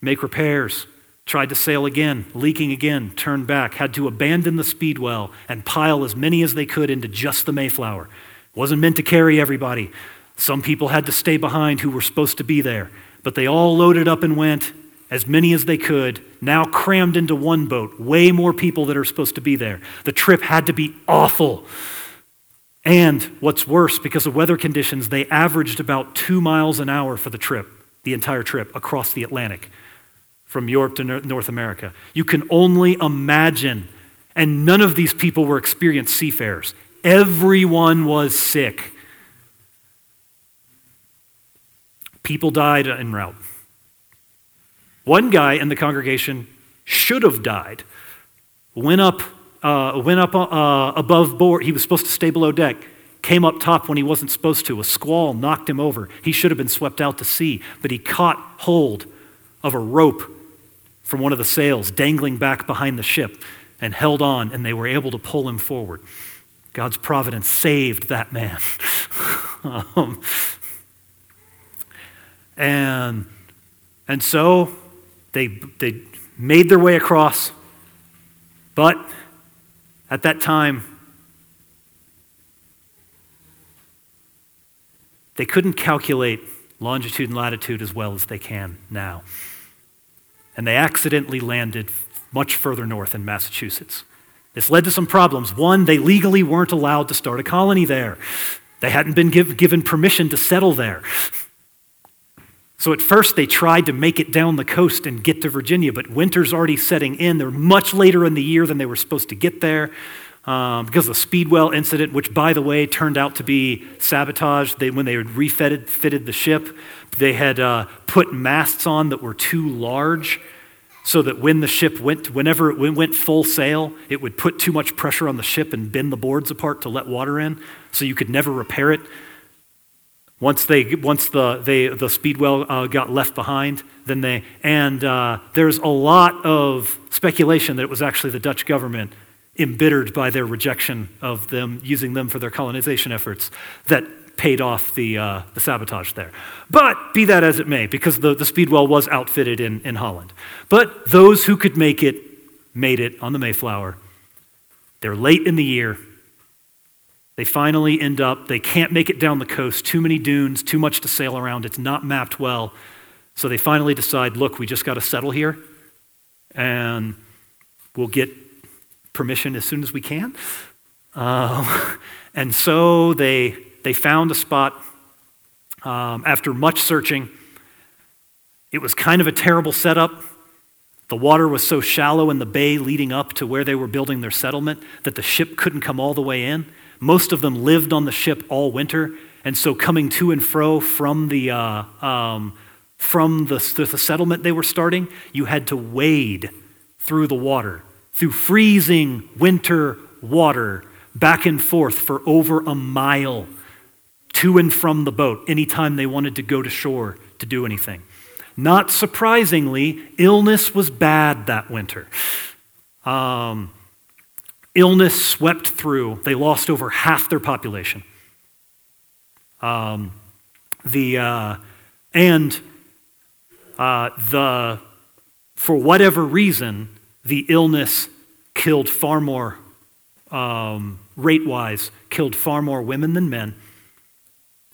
make repairs, tried to sail again, leaking again, turned back, had to abandon the speedwell and pile as many as they could into just the Mayflower. Wasn't meant to carry everybody. Some people had to stay behind who were supposed to be there, but they all loaded up and went, as many as they could, now crammed into one boat, way more people that are supposed to be there. The trip had to be awful. And what's worse, because of weather conditions, they averaged about two miles an hour for the trip, the entire trip across the Atlantic from Europe to North America. You can only imagine. And none of these people were experienced seafarers. Everyone was sick. People died en route. One guy in the congregation should have died. Went up uh, went up uh, above board. He was supposed to stay below deck. Came up top when he wasn't supposed to. A squall knocked him over. He should have been swept out to sea, but he caught hold of a rope from one of the sails dangling back behind the ship and held on, and they were able to pull him forward. God's providence saved that man. um, and, and so they, they made their way across, but at that time, they couldn't calculate longitude and latitude as well as they can now. And they accidentally landed much further north in Massachusetts. This led to some problems. One, they legally weren't allowed to start a colony there. They hadn't been give, given permission to settle there. So at first they tried to make it down the coast and get to Virginia, but winter's already setting in. They're much later in the year than they were supposed to get there um, because of the Speedwell incident, which, by the way, turned out to be sabotage. They, when they had refitted fitted the ship, they had uh, put masts on that were too large so that when the ship went, whenever it went full sail, it would put too much pressure on the ship and bend the boards apart to let water in, so you could never repair it. Once, they, once the, they, the speedwell uh, got left behind, then they, and uh, there's a lot of speculation that it was actually the Dutch government embittered by their rejection of them using them for their colonization efforts that paid off the, uh, the sabotage there. But be that as it may, because the, the speedwell was outfitted in, in Holland. But those who could make it made it on the Mayflower. They're late in the year. They finally end up, they can't make it down the coast, too many dunes, too much to sail around, it's not mapped well. So they finally decide look, we just got to settle here and we'll get permission as soon as we can. Uh, and so they, they found a spot um, after much searching. It was kind of a terrible setup. The water was so shallow in the bay leading up to where they were building their settlement that the ship couldn't come all the way in. Most of them lived on the ship all winter, and so coming to and fro from the, uh, um, from the, the settlement they were starting, you had to wade through the water, through freezing winter water, back and forth for over a mile to and from the boat anytime they wanted to go to shore to do anything. Not surprisingly, illness was bad that winter. Um, illness swept through. They lost over half their population. Um, the, uh, and uh, the, for whatever reason, the illness killed far more, um, rate wise, killed far more women than men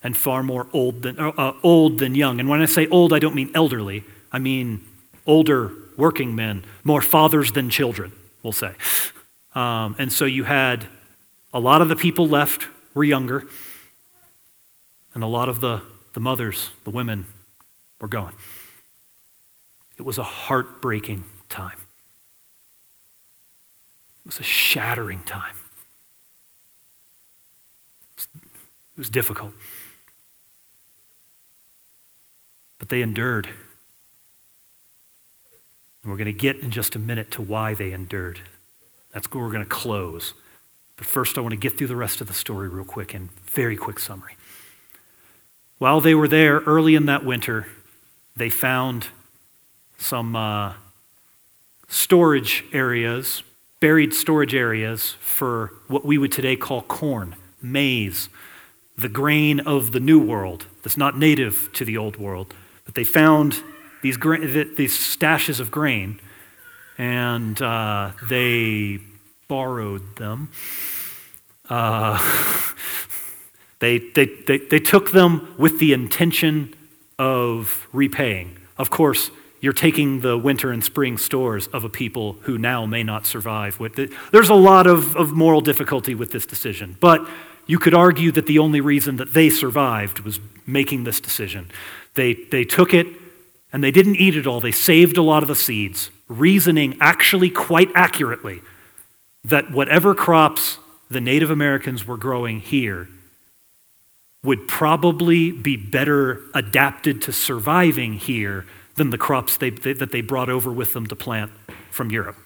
and far more old than, uh, uh, old than young. And when I say old, I don't mean elderly, I mean older working men, more fathers than children, we'll say. Um, and so you had a lot of the people left were younger, and a lot of the, the mothers, the women, were gone. It was a heartbreaking time. It was a shattering time. It was difficult. But they endured. And we're going to get in just a minute to why they endured. That's where we're going to close. But first, I want to get through the rest of the story real quick in very quick summary. While they were there early in that winter, they found some uh, storage areas, buried storage areas for what we would today call corn, maize, the grain of the New World that's not native to the Old World. But they found these, gra- these stashes of grain and uh, they borrowed them. Uh, they, they, they, they took them with the intention of repaying. Of course, you're taking the winter and spring stores of a people who now may not survive. There's a lot of, of moral difficulty with this decision, but you could argue that the only reason that they survived was making this decision. They, they took it and they didn't eat it all. They saved a lot of the seeds, reasoning actually quite accurately that whatever crops the Native Americans were growing here would probably be better adapted to surviving here than the crops they, that they brought over with them to plant from Europe.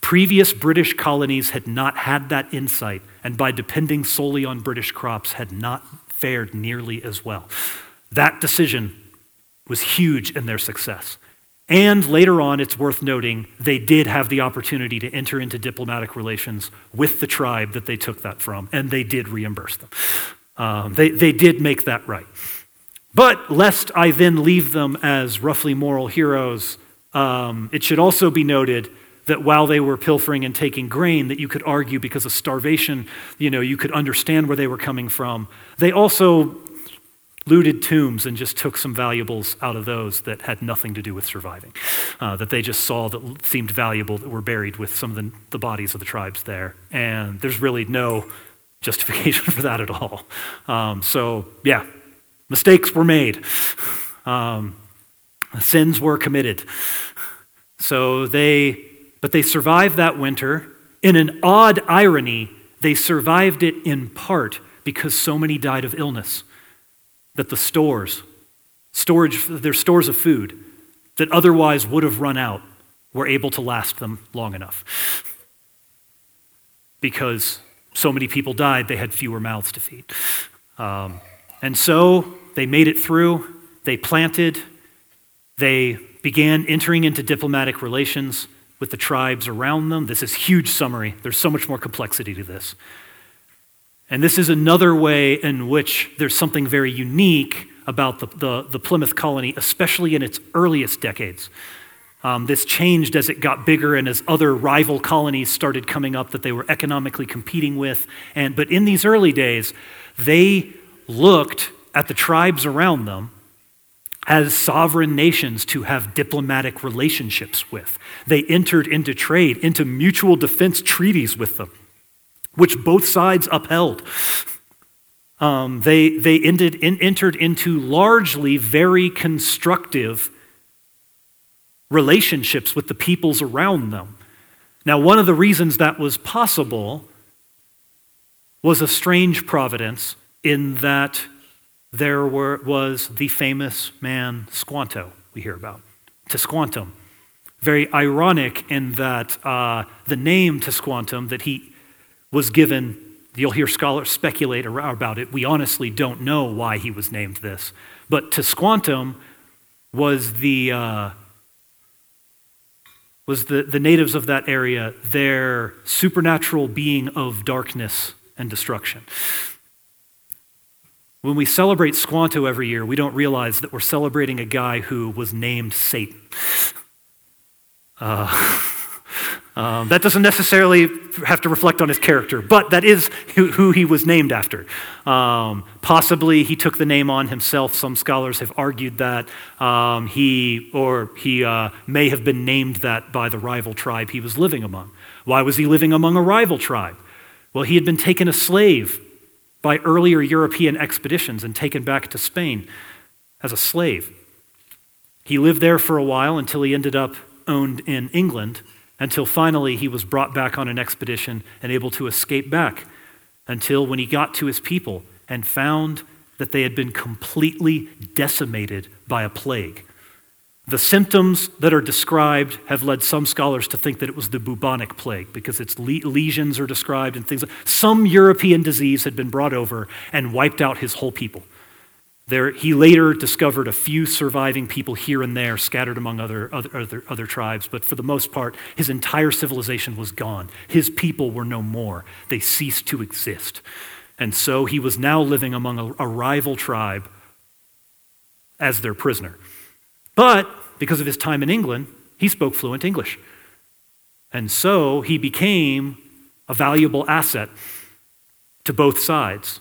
Previous British colonies had not had that insight, and by depending solely on British crops, had not fared nearly as well. That decision was huge in their success. And later on, it's worth noting, they did have the opportunity to enter into diplomatic relations with the tribe that they took that from, and they did reimburse them. Um, they, they did make that right. But lest I then leave them as roughly moral heroes, um, it should also be noted that while they were pilfering and taking grain, that you could argue because of starvation, you know, you could understand where they were coming from. They also looted tombs and just took some valuables out of those that had nothing to do with surviving, uh, that they just saw that seemed valuable that were buried with some of the, the bodies of the tribes there. And there's really no justification for that at all. Um, so, yeah, mistakes were made, um, sins were committed. So they, but they survived that winter. In an odd irony, they survived it in part because so many died of illness that the stores, storage, their stores of food that otherwise would have run out, were able to last them long enough. Because so many people died, they had fewer mouths to feed. Um, and so they made it through, they planted, they began entering into diplomatic relations with the tribes around them. This is huge summary. There's so much more complexity to this. And this is another way in which there's something very unique about the, the, the Plymouth colony, especially in its earliest decades. Um, this changed as it got bigger and as other rival colonies started coming up that they were economically competing with. And, but in these early days, they looked at the tribes around them as sovereign nations to have diplomatic relationships with. They entered into trade, into mutual defense treaties with them which both sides upheld. Um, they they ended, in, entered into largely very constructive relationships with the peoples around them. Now, one of the reasons that was possible was a strange providence in that there were, was the famous man Squanto we hear about, Tisquantum. Very ironic in that uh, the name Tisquantum that he was given, you'll hear scholars speculate about it. We honestly don't know why he was named this. But Tisquantum was the, uh, was the, the natives of that area, their supernatural being of darkness and destruction. When we celebrate Squanto every year, we don't realize that we're celebrating a guy who was named Satan. Uh, um, that doesn't necessarily have to reflect on his character, but that is who, he was named after. Um, possibly he took the name on himself. Some scholars have argued that um, he or he uh, may have been named that by the rival tribe he was living among. Why was he living among a rival tribe? Well, he had been taken a slave by earlier European expeditions and taken back to Spain as a slave. He lived there for a while until he ended up owned in England, until finally he was brought back on an expedition and able to escape back, until when he got to his people and found that they had been completely decimated by a plague. The symptoms that are described have led some scholars to think that it was the bubonic plague because its le- lesions are described and things. Like, Some European disease had been brought over and wiped out his whole people. There, he later discovered a few surviving people here and there scattered among other, other, other, other tribes, but for the most part, his entire civilization was gone. His people were no more, they ceased to exist. And so he was now living among a, a rival tribe as their prisoner. But because of his time in England, he spoke fluent English. And so he became a valuable asset to both sides.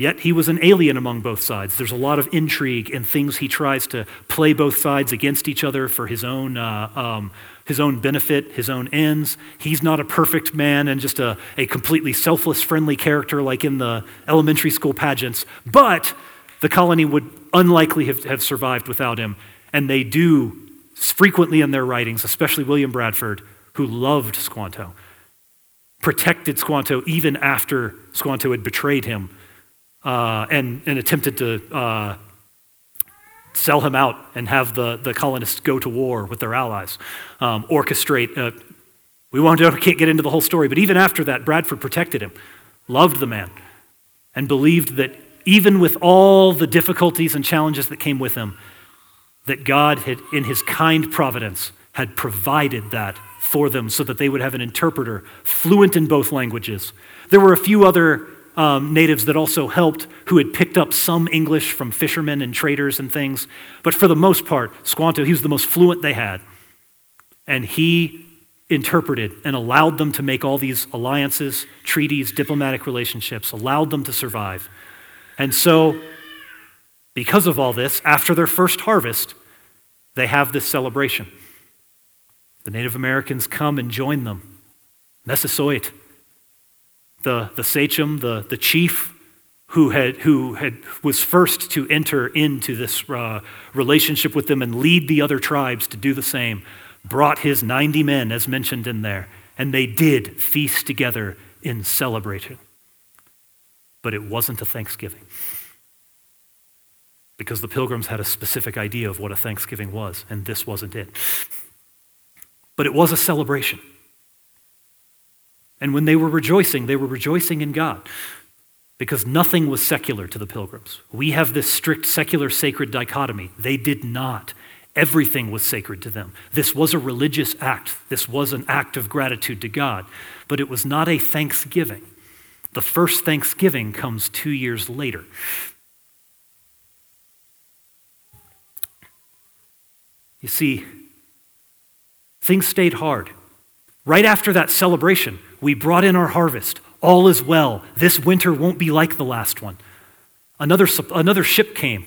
Yet he was an alien among both sides. There's a lot of intrigue and things he tries to play both sides against each other for his own, uh, um, his own benefit, his own ends. He's not a perfect man and just a, a completely selfless, friendly character like in the elementary school pageants. But the colony would unlikely have, have survived without him. And they do frequently in their writings, especially William Bradford, who loved Squanto, protected Squanto even after Squanto had betrayed him uh, and, and attempted to uh, sell him out and have the, the colonists go to war with their allies, um, orchestrate. Uh, we won't, can't get into the whole story, but even after that, Bradford protected him, loved the man, and believed that even with all the difficulties and challenges that came with him, that God had, in his kind providence, had provided that for them so that they would have an interpreter fluent in both languages. There were a few other um, natives that also helped who had picked up some English from fishermen and traders and things. But for the most part, Squanto, he was the most fluent they had. And he interpreted and allowed them to make all these alliances, treaties, diplomatic relationships, allowed them to survive. And so, because of all this, after their first harvest, they have this celebration. The Native Americans come and join them. Massasoit, the, the sachem, the, the chief who, had, who had, was first to enter into this uh, relationship with them and lead the other tribes to do the same, brought his 90 men, as mentioned in there, and they did feast together in celebration but it wasn't a Thanksgiving. Because the pilgrims had a specific idea of what a Thanksgiving was, and this wasn't it. But it was a celebration. And when they were rejoicing, they were rejoicing in God because nothing was secular to the pilgrims. We have this strict secular sacred dichotomy. They did not. Everything was sacred to them. This was a religious act. This was an act of gratitude to God, but it was not a thanksgiving. The first Thanksgiving comes two years later. You see, things stayed hard. Right after that celebration, we brought in our harvest. All is well. This winter won't be like the last one. Another, another ship came,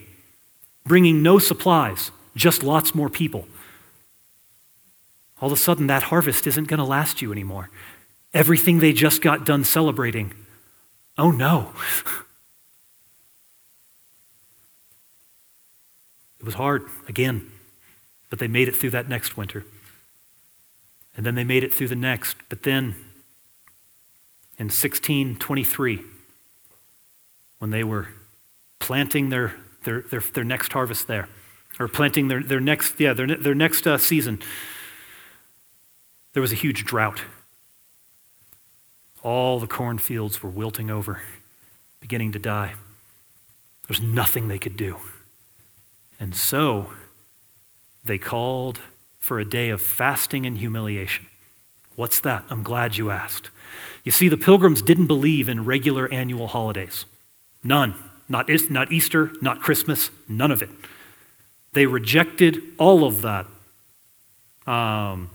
bringing no supplies, just lots more people. All of a sudden, that harvest isn't going to last you anymore. Everything they just got done celebrating Oh no. it was hard again. But they made it through that next winter. And then they made it through the next. But then in 1623, when they were planting their, their, their, their next harvest there, or planting their, their next, yeah, their, their next uh, season, there was a huge drought. All the cornfields were wilting over, beginning to die. There's nothing they could do. And so they called for a day of fasting and humiliation. What's that? I'm glad you asked. You see, the pilgrims didn't believe in regular annual holidays. None. Not, not Easter, not Christmas, none of it. They rejected all of that um,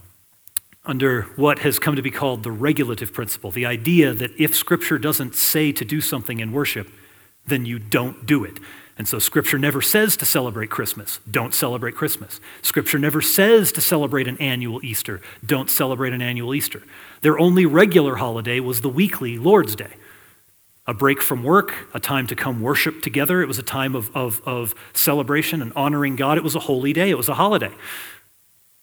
under what has come to be called the regulative principle the idea that if Scripture doesn't say to do something in worship, then you don't do it. And so Scripture never says to celebrate Christmas. Don't celebrate Christmas. Scripture never says to celebrate an annual Easter. Don't celebrate an annual Easter. Their only regular holiday was the weekly Lord's Day. A break from work, a time to come worship together. It was a time of, of, of celebration and honoring God. It was a holy day, it was a holiday.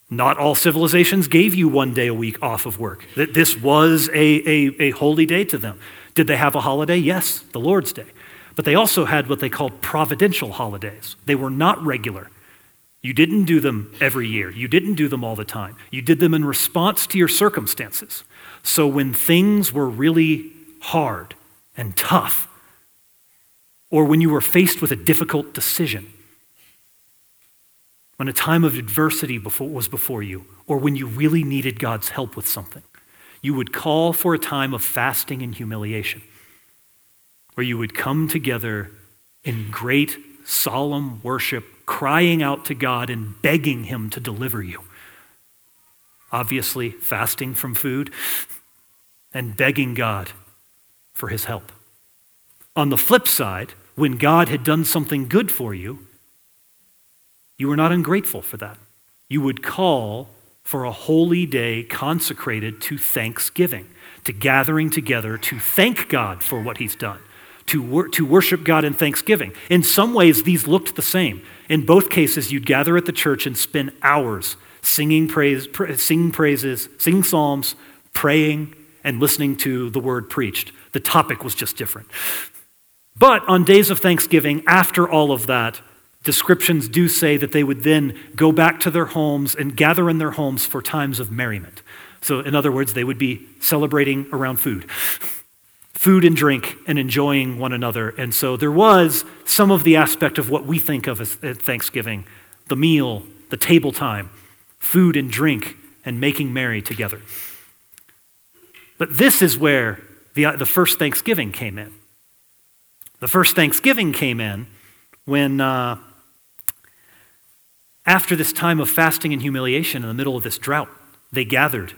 Not all civilizations gave you one day a week off of work. That This was a, a, a holy day to them. Did they have a holiday? Yes, the Lord's Day. But they also had what they called providential holidays. They were not regular. You didn't do them every year. You didn't do them all the time. You did them in response to your circumstances. So when things were really hard and tough, or when you were faced with a difficult decision, when a time of adversity before, was before you, or when you really needed God's help with something, you would call for a time of fasting and humiliation where you would come together in great solemn worship, crying out to God and begging Him to deliver you. Obviously, fasting from food and begging God for His help. On the flip side, when God had done something good for you, you were not ungrateful for that. You would call for a holy day consecrated to thanksgiving, to gathering together to thank God for what He's done to, wor- to worship God in thanksgiving. In some ways, these looked the same. In both cases, you'd gather at the church and spend hours singing, praise, pra- singing praises, singing psalms, praying, and listening to the word preached. The topic was just different. But on days of thanksgiving, after all of that, descriptions do say that they would then go back to their homes and gather in their homes for times of merriment. So, in other words, they would be celebrating around food food and drink and enjoying one another. And so there was some of the aspect of what we think of as Thanksgiving the meal, the table time, food and drink, and making merry together. But this is where the, the first Thanksgiving came in. The first Thanksgiving came in when, uh, after this time of fasting and humiliation in the middle of this drought, they gathered.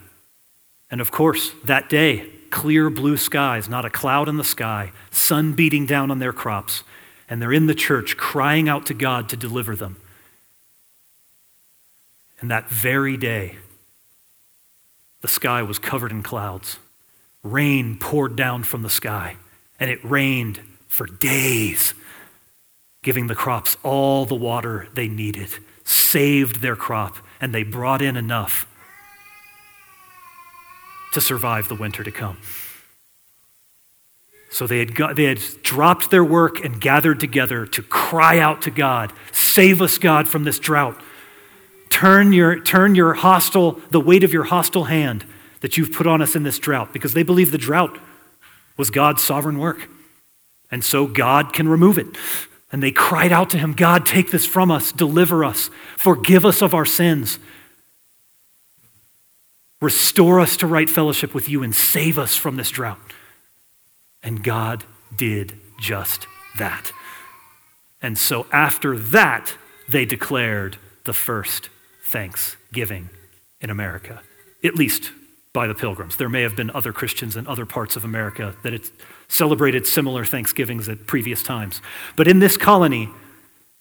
And of course, that day, clear blue skies, not a cloud in the sky, sun beating down on their crops, and they're in the church crying out to God to deliver them. And that very day, the sky was covered in clouds. Rain poured down from the sky, and it rained for days, giving the crops all the water they needed, saved their crop, and they brought in enough to survive the winter to come. So they had, got, they had dropped their work and gathered together to cry out to God, Save us, God, from this drought. Turn your, turn your hostile, the weight of your hostile hand that you've put on us in this drought, because they believe the drought was God's sovereign work. And so God can remove it. And they cried out to him, God, take this from us, deliver us, forgive us of our sins. Restore us to right fellowship with you and save us from this drought. And God did just that. And so after that, they declared the first Thanksgiving in America, at least by the pilgrims. There may have been other Christians in other parts of America that had celebrated similar Thanksgivings at previous times. But in this colony,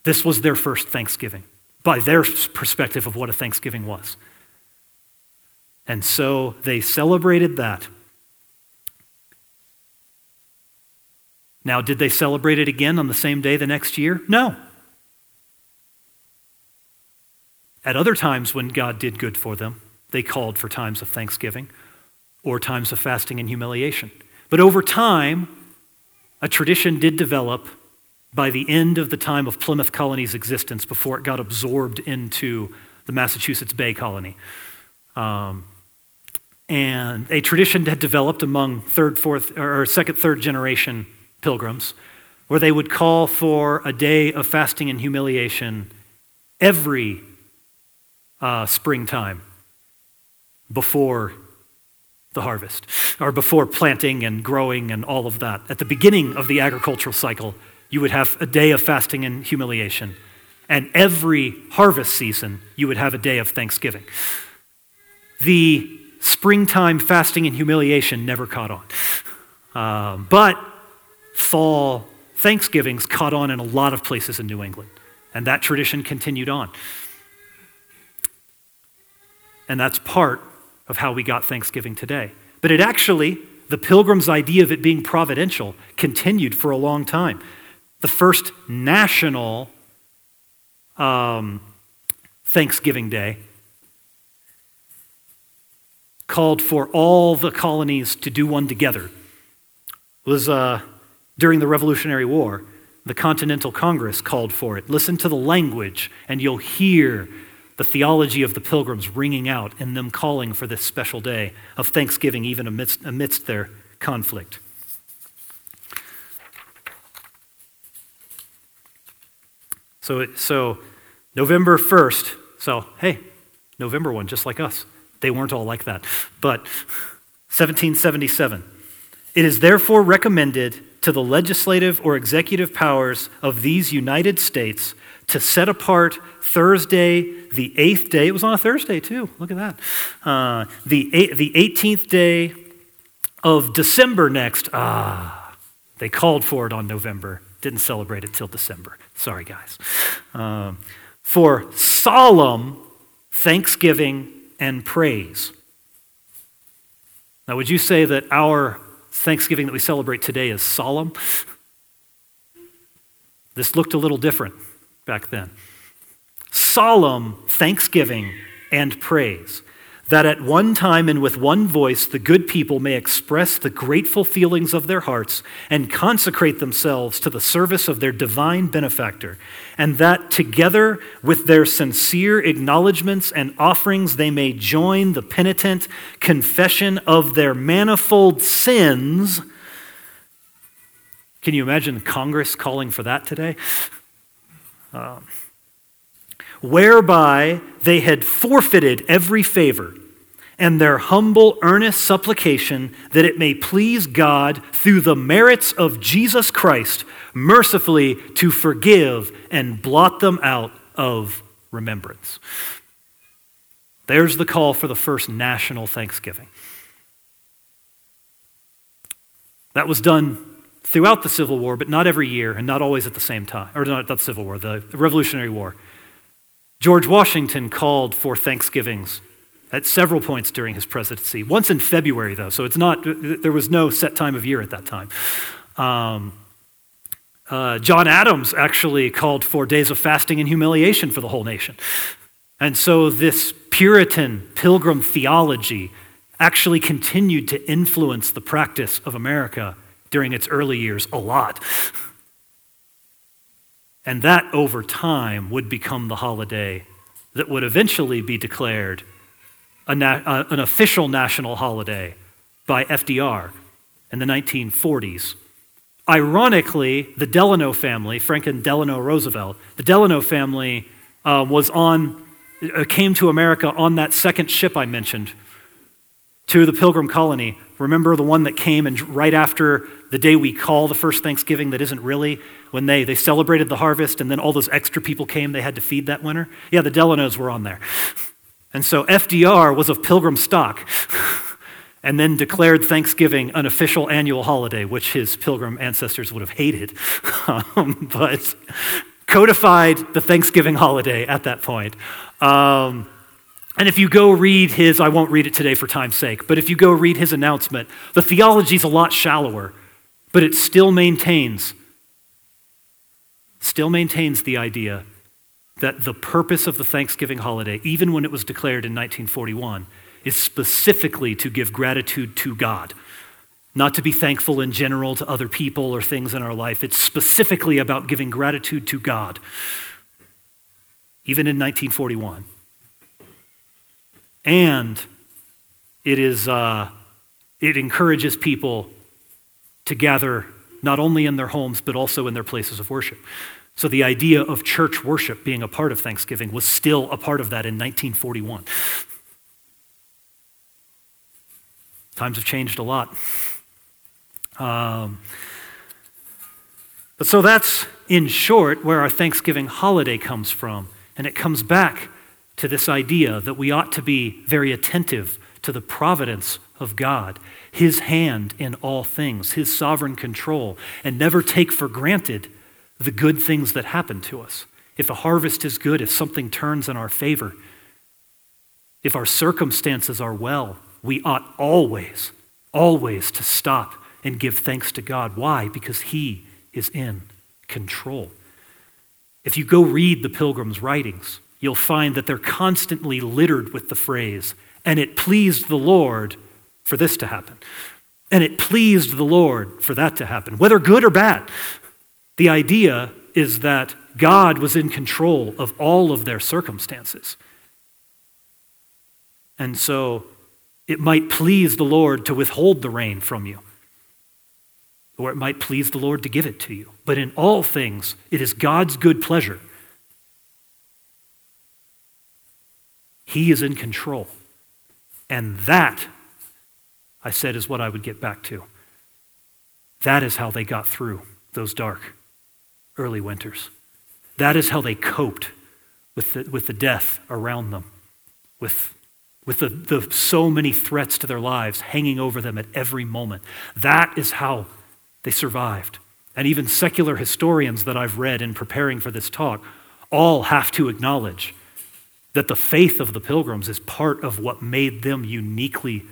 this was their first Thanksgiving by their perspective of what a Thanksgiving was. And so they celebrated that. Now, did they celebrate it again on the same day the next year? No. At other times, when God did good for them, they called for times of thanksgiving or times of fasting and humiliation. But over time, a tradition did develop by the end of the time of Plymouth Colony's existence before it got absorbed into the Massachusetts Bay Colony. Um, and a tradition had developed among third, fourth, or second, third generation pilgrims where they would call for a day of fasting and humiliation every uh, springtime before the harvest, or before planting and growing and all of that. At the beginning of the agricultural cycle, you would have a day of fasting and humiliation. And every harvest season, you would have a day of thanksgiving. The springtime fasting and humiliation never caught on. Um, but fall Thanksgivings caught on in a lot of places in New England. And that tradition continued on. And that's part of how we got Thanksgiving today. But it actually, the pilgrim's idea of it being providential continued for a long time. The first national um, Thanksgiving Day called for all the colonies to do one together. It was uh, during the Revolutionary War. The Continental Congress called for it. Listen to the language, and you'll hear the theology of the pilgrims ringing out and them calling for this special day of thanksgiving, even amidst, amidst their conflict. So, so November 1st, so hey, November one, just like us. They weren't all like that. But 1777. It is therefore recommended to the legislative or executive powers of these United States to set apart Thursday, the eighth day. It was on a Thursday, too. Look at that. Uh, the, eight, the 18th day of December next. Ah, they called for it on November. Didn't celebrate it till December. Sorry, guys. Um, for solemn thanksgiving and praise. Now, would you say that our Thanksgiving that we celebrate today is solemn? This looked a little different back then. Solemn thanksgiving and praise that at one time and with one voice the good people may express the grateful feelings of their hearts and consecrate themselves to the service of their divine benefactor, and that together with their sincere acknowledgments and offerings they may join the penitent confession of their manifold sins. Can you imagine Congress calling for that today? Um, whereby they had forfeited every favor and their humble, earnest supplication that it may please God through the merits of Jesus Christ mercifully to forgive and blot them out of remembrance. There's the call for the first national Thanksgiving. That was done throughout the Civil War, but not every year and not always at the same time. Or not the Civil War, the Revolutionary War. George Washington called for Thanksgivings at several points during his presidency. Once in February, though, so it's not, there was no set time of year at that time. Um, uh, John Adams actually called for days of fasting and humiliation for the whole nation. And so this Puritan pilgrim theology actually continued to influence the practice of America during its early years a lot. And that over time would become the holiday that would eventually be declared na- uh, an official national holiday by FDR in the 1940s. Ironically, the Delano family, Franklin Delano Roosevelt, the Delano family uh, was on, uh, came to America on that second ship I mentioned to the Pilgrim colony. Remember the one that came and right after the day we call the first Thanksgiving that isn't really when they, they celebrated the harvest and then all those extra people came they had to feed that winter? Yeah, the Delanos were on there. And so FDR was of pilgrim stock and then declared Thanksgiving an official annual holiday, which his pilgrim ancestors would have hated, um, but codified the Thanksgiving holiday at that point. Um, and if you go read his, I won't read it today for time's sake, but if you go read his announcement, the theology is a lot shallower, but it still maintains, still maintains the idea that the purpose of the Thanksgiving holiday, even when it was declared in 1941, is specifically to give gratitude to God, not to be thankful in general to other people or things in our life. It's specifically about giving gratitude to God, even in 1941. And it, is, uh, it encourages people to gather not only in their homes, but also in their places of worship. So the idea of church worship being a part of Thanksgiving was still a part of that in 1941. Times have changed a lot. Um, but so that's, in short, where our Thanksgiving holiday comes from. And it comes back to this idea that we ought to be very attentive to the providence of God, His hand in all things, His sovereign control, and never take for granted the good things that happen to us. If a harvest is good, if something turns in our favor, if our circumstances are well, we ought always, always to stop and give thanks to God. Why? Because He is in control. If you go read the pilgrim's writings, you'll find that they're constantly littered with the phrase, and it pleased the Lord for this to happen. And it pleased the Lord for that to happen, whether good or bad. The idea is that God was in control of all of their circumstances. And so it might please the Lord to withhold the rain from you, or it might please the Lord to give it to you. But in all things, it is God's good pleasure. He is in control. And that, I said, is what I would get back to. That is how they got through those dark early winters. That is how they coped with the, with the death around them, with, with the, the so many threats to their lives hanging over them at every moment. That is how they survived. And even secular historians that I've read in preparing for this talk all have to acknowledge that the faith of the pilgrims is part of what made them uniquely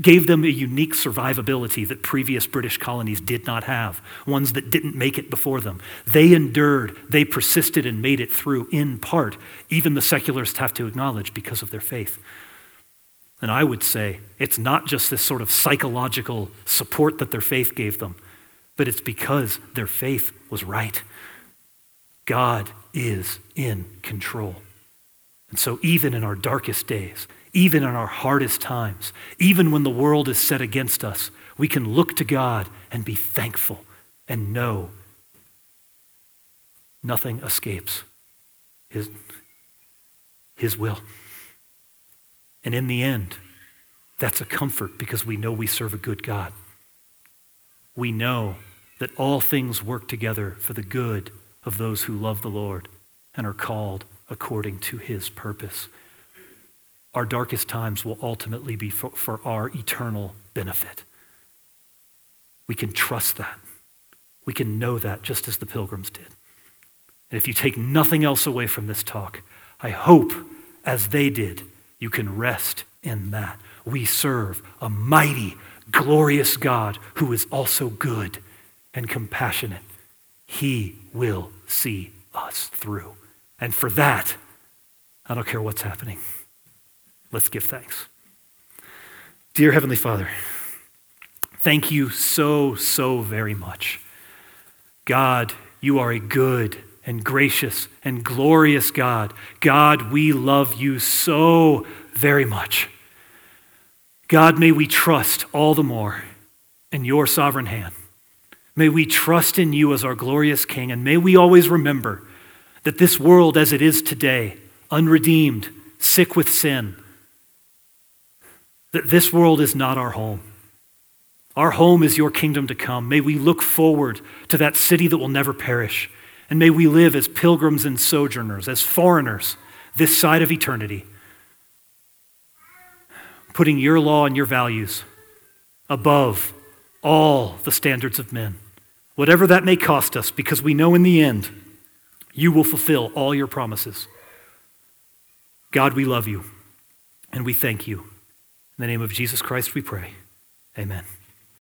gave them a unique survivability that previous British colonies did not have, ones that didn't make it before them. They endured, they persisted, and made it through in part. Even the secularists have to acknowledge because of their faith. And I would say it's not just this sort of psychological support that their faith gave them, but it's because their faith was right. God is in control. And so, even in our darkest days, even in our hardest times, even when the world is set against us, we can look to God and be thankful and know nothing escapes His, his will. And in the end, that's a comfort because we know we serve a good God. We know that all things work together for the good of those who love the Lord and are called according to his purpose our darkest times will ultimately be for, for our eternal benefit. We can trust that. We can know that just as the pilgrims did. And if you take nothing else away from this talk, I hope, as they did, you can rest in that. We serve a mighty, glorious God who is also good and compassionate. He will see us through. And for that, I don't care what's happening. Let's give thanks. Dear Heavenly Father, thank you so, so very much. God, you are a good and gracious and glorious God. God, we love you so very much. God, may we trust all the more in your sovereign hand. May we trust in you as our glorious King, and may we always remember that this world as it is today, unredeemed, sick with sin, that this world is not our home. Our home is your kingdom to come. May we look forward to that city that will never perish. And may we live as pilgrims and sojourners, as foreigners, this side of eternity, putting your law and your values above all the standards of men, whatever that may cost us, because we know in the end you will fulfill all your promises. God, we love you and we thank you. In the name of Jesus Christ, we pray. Amen.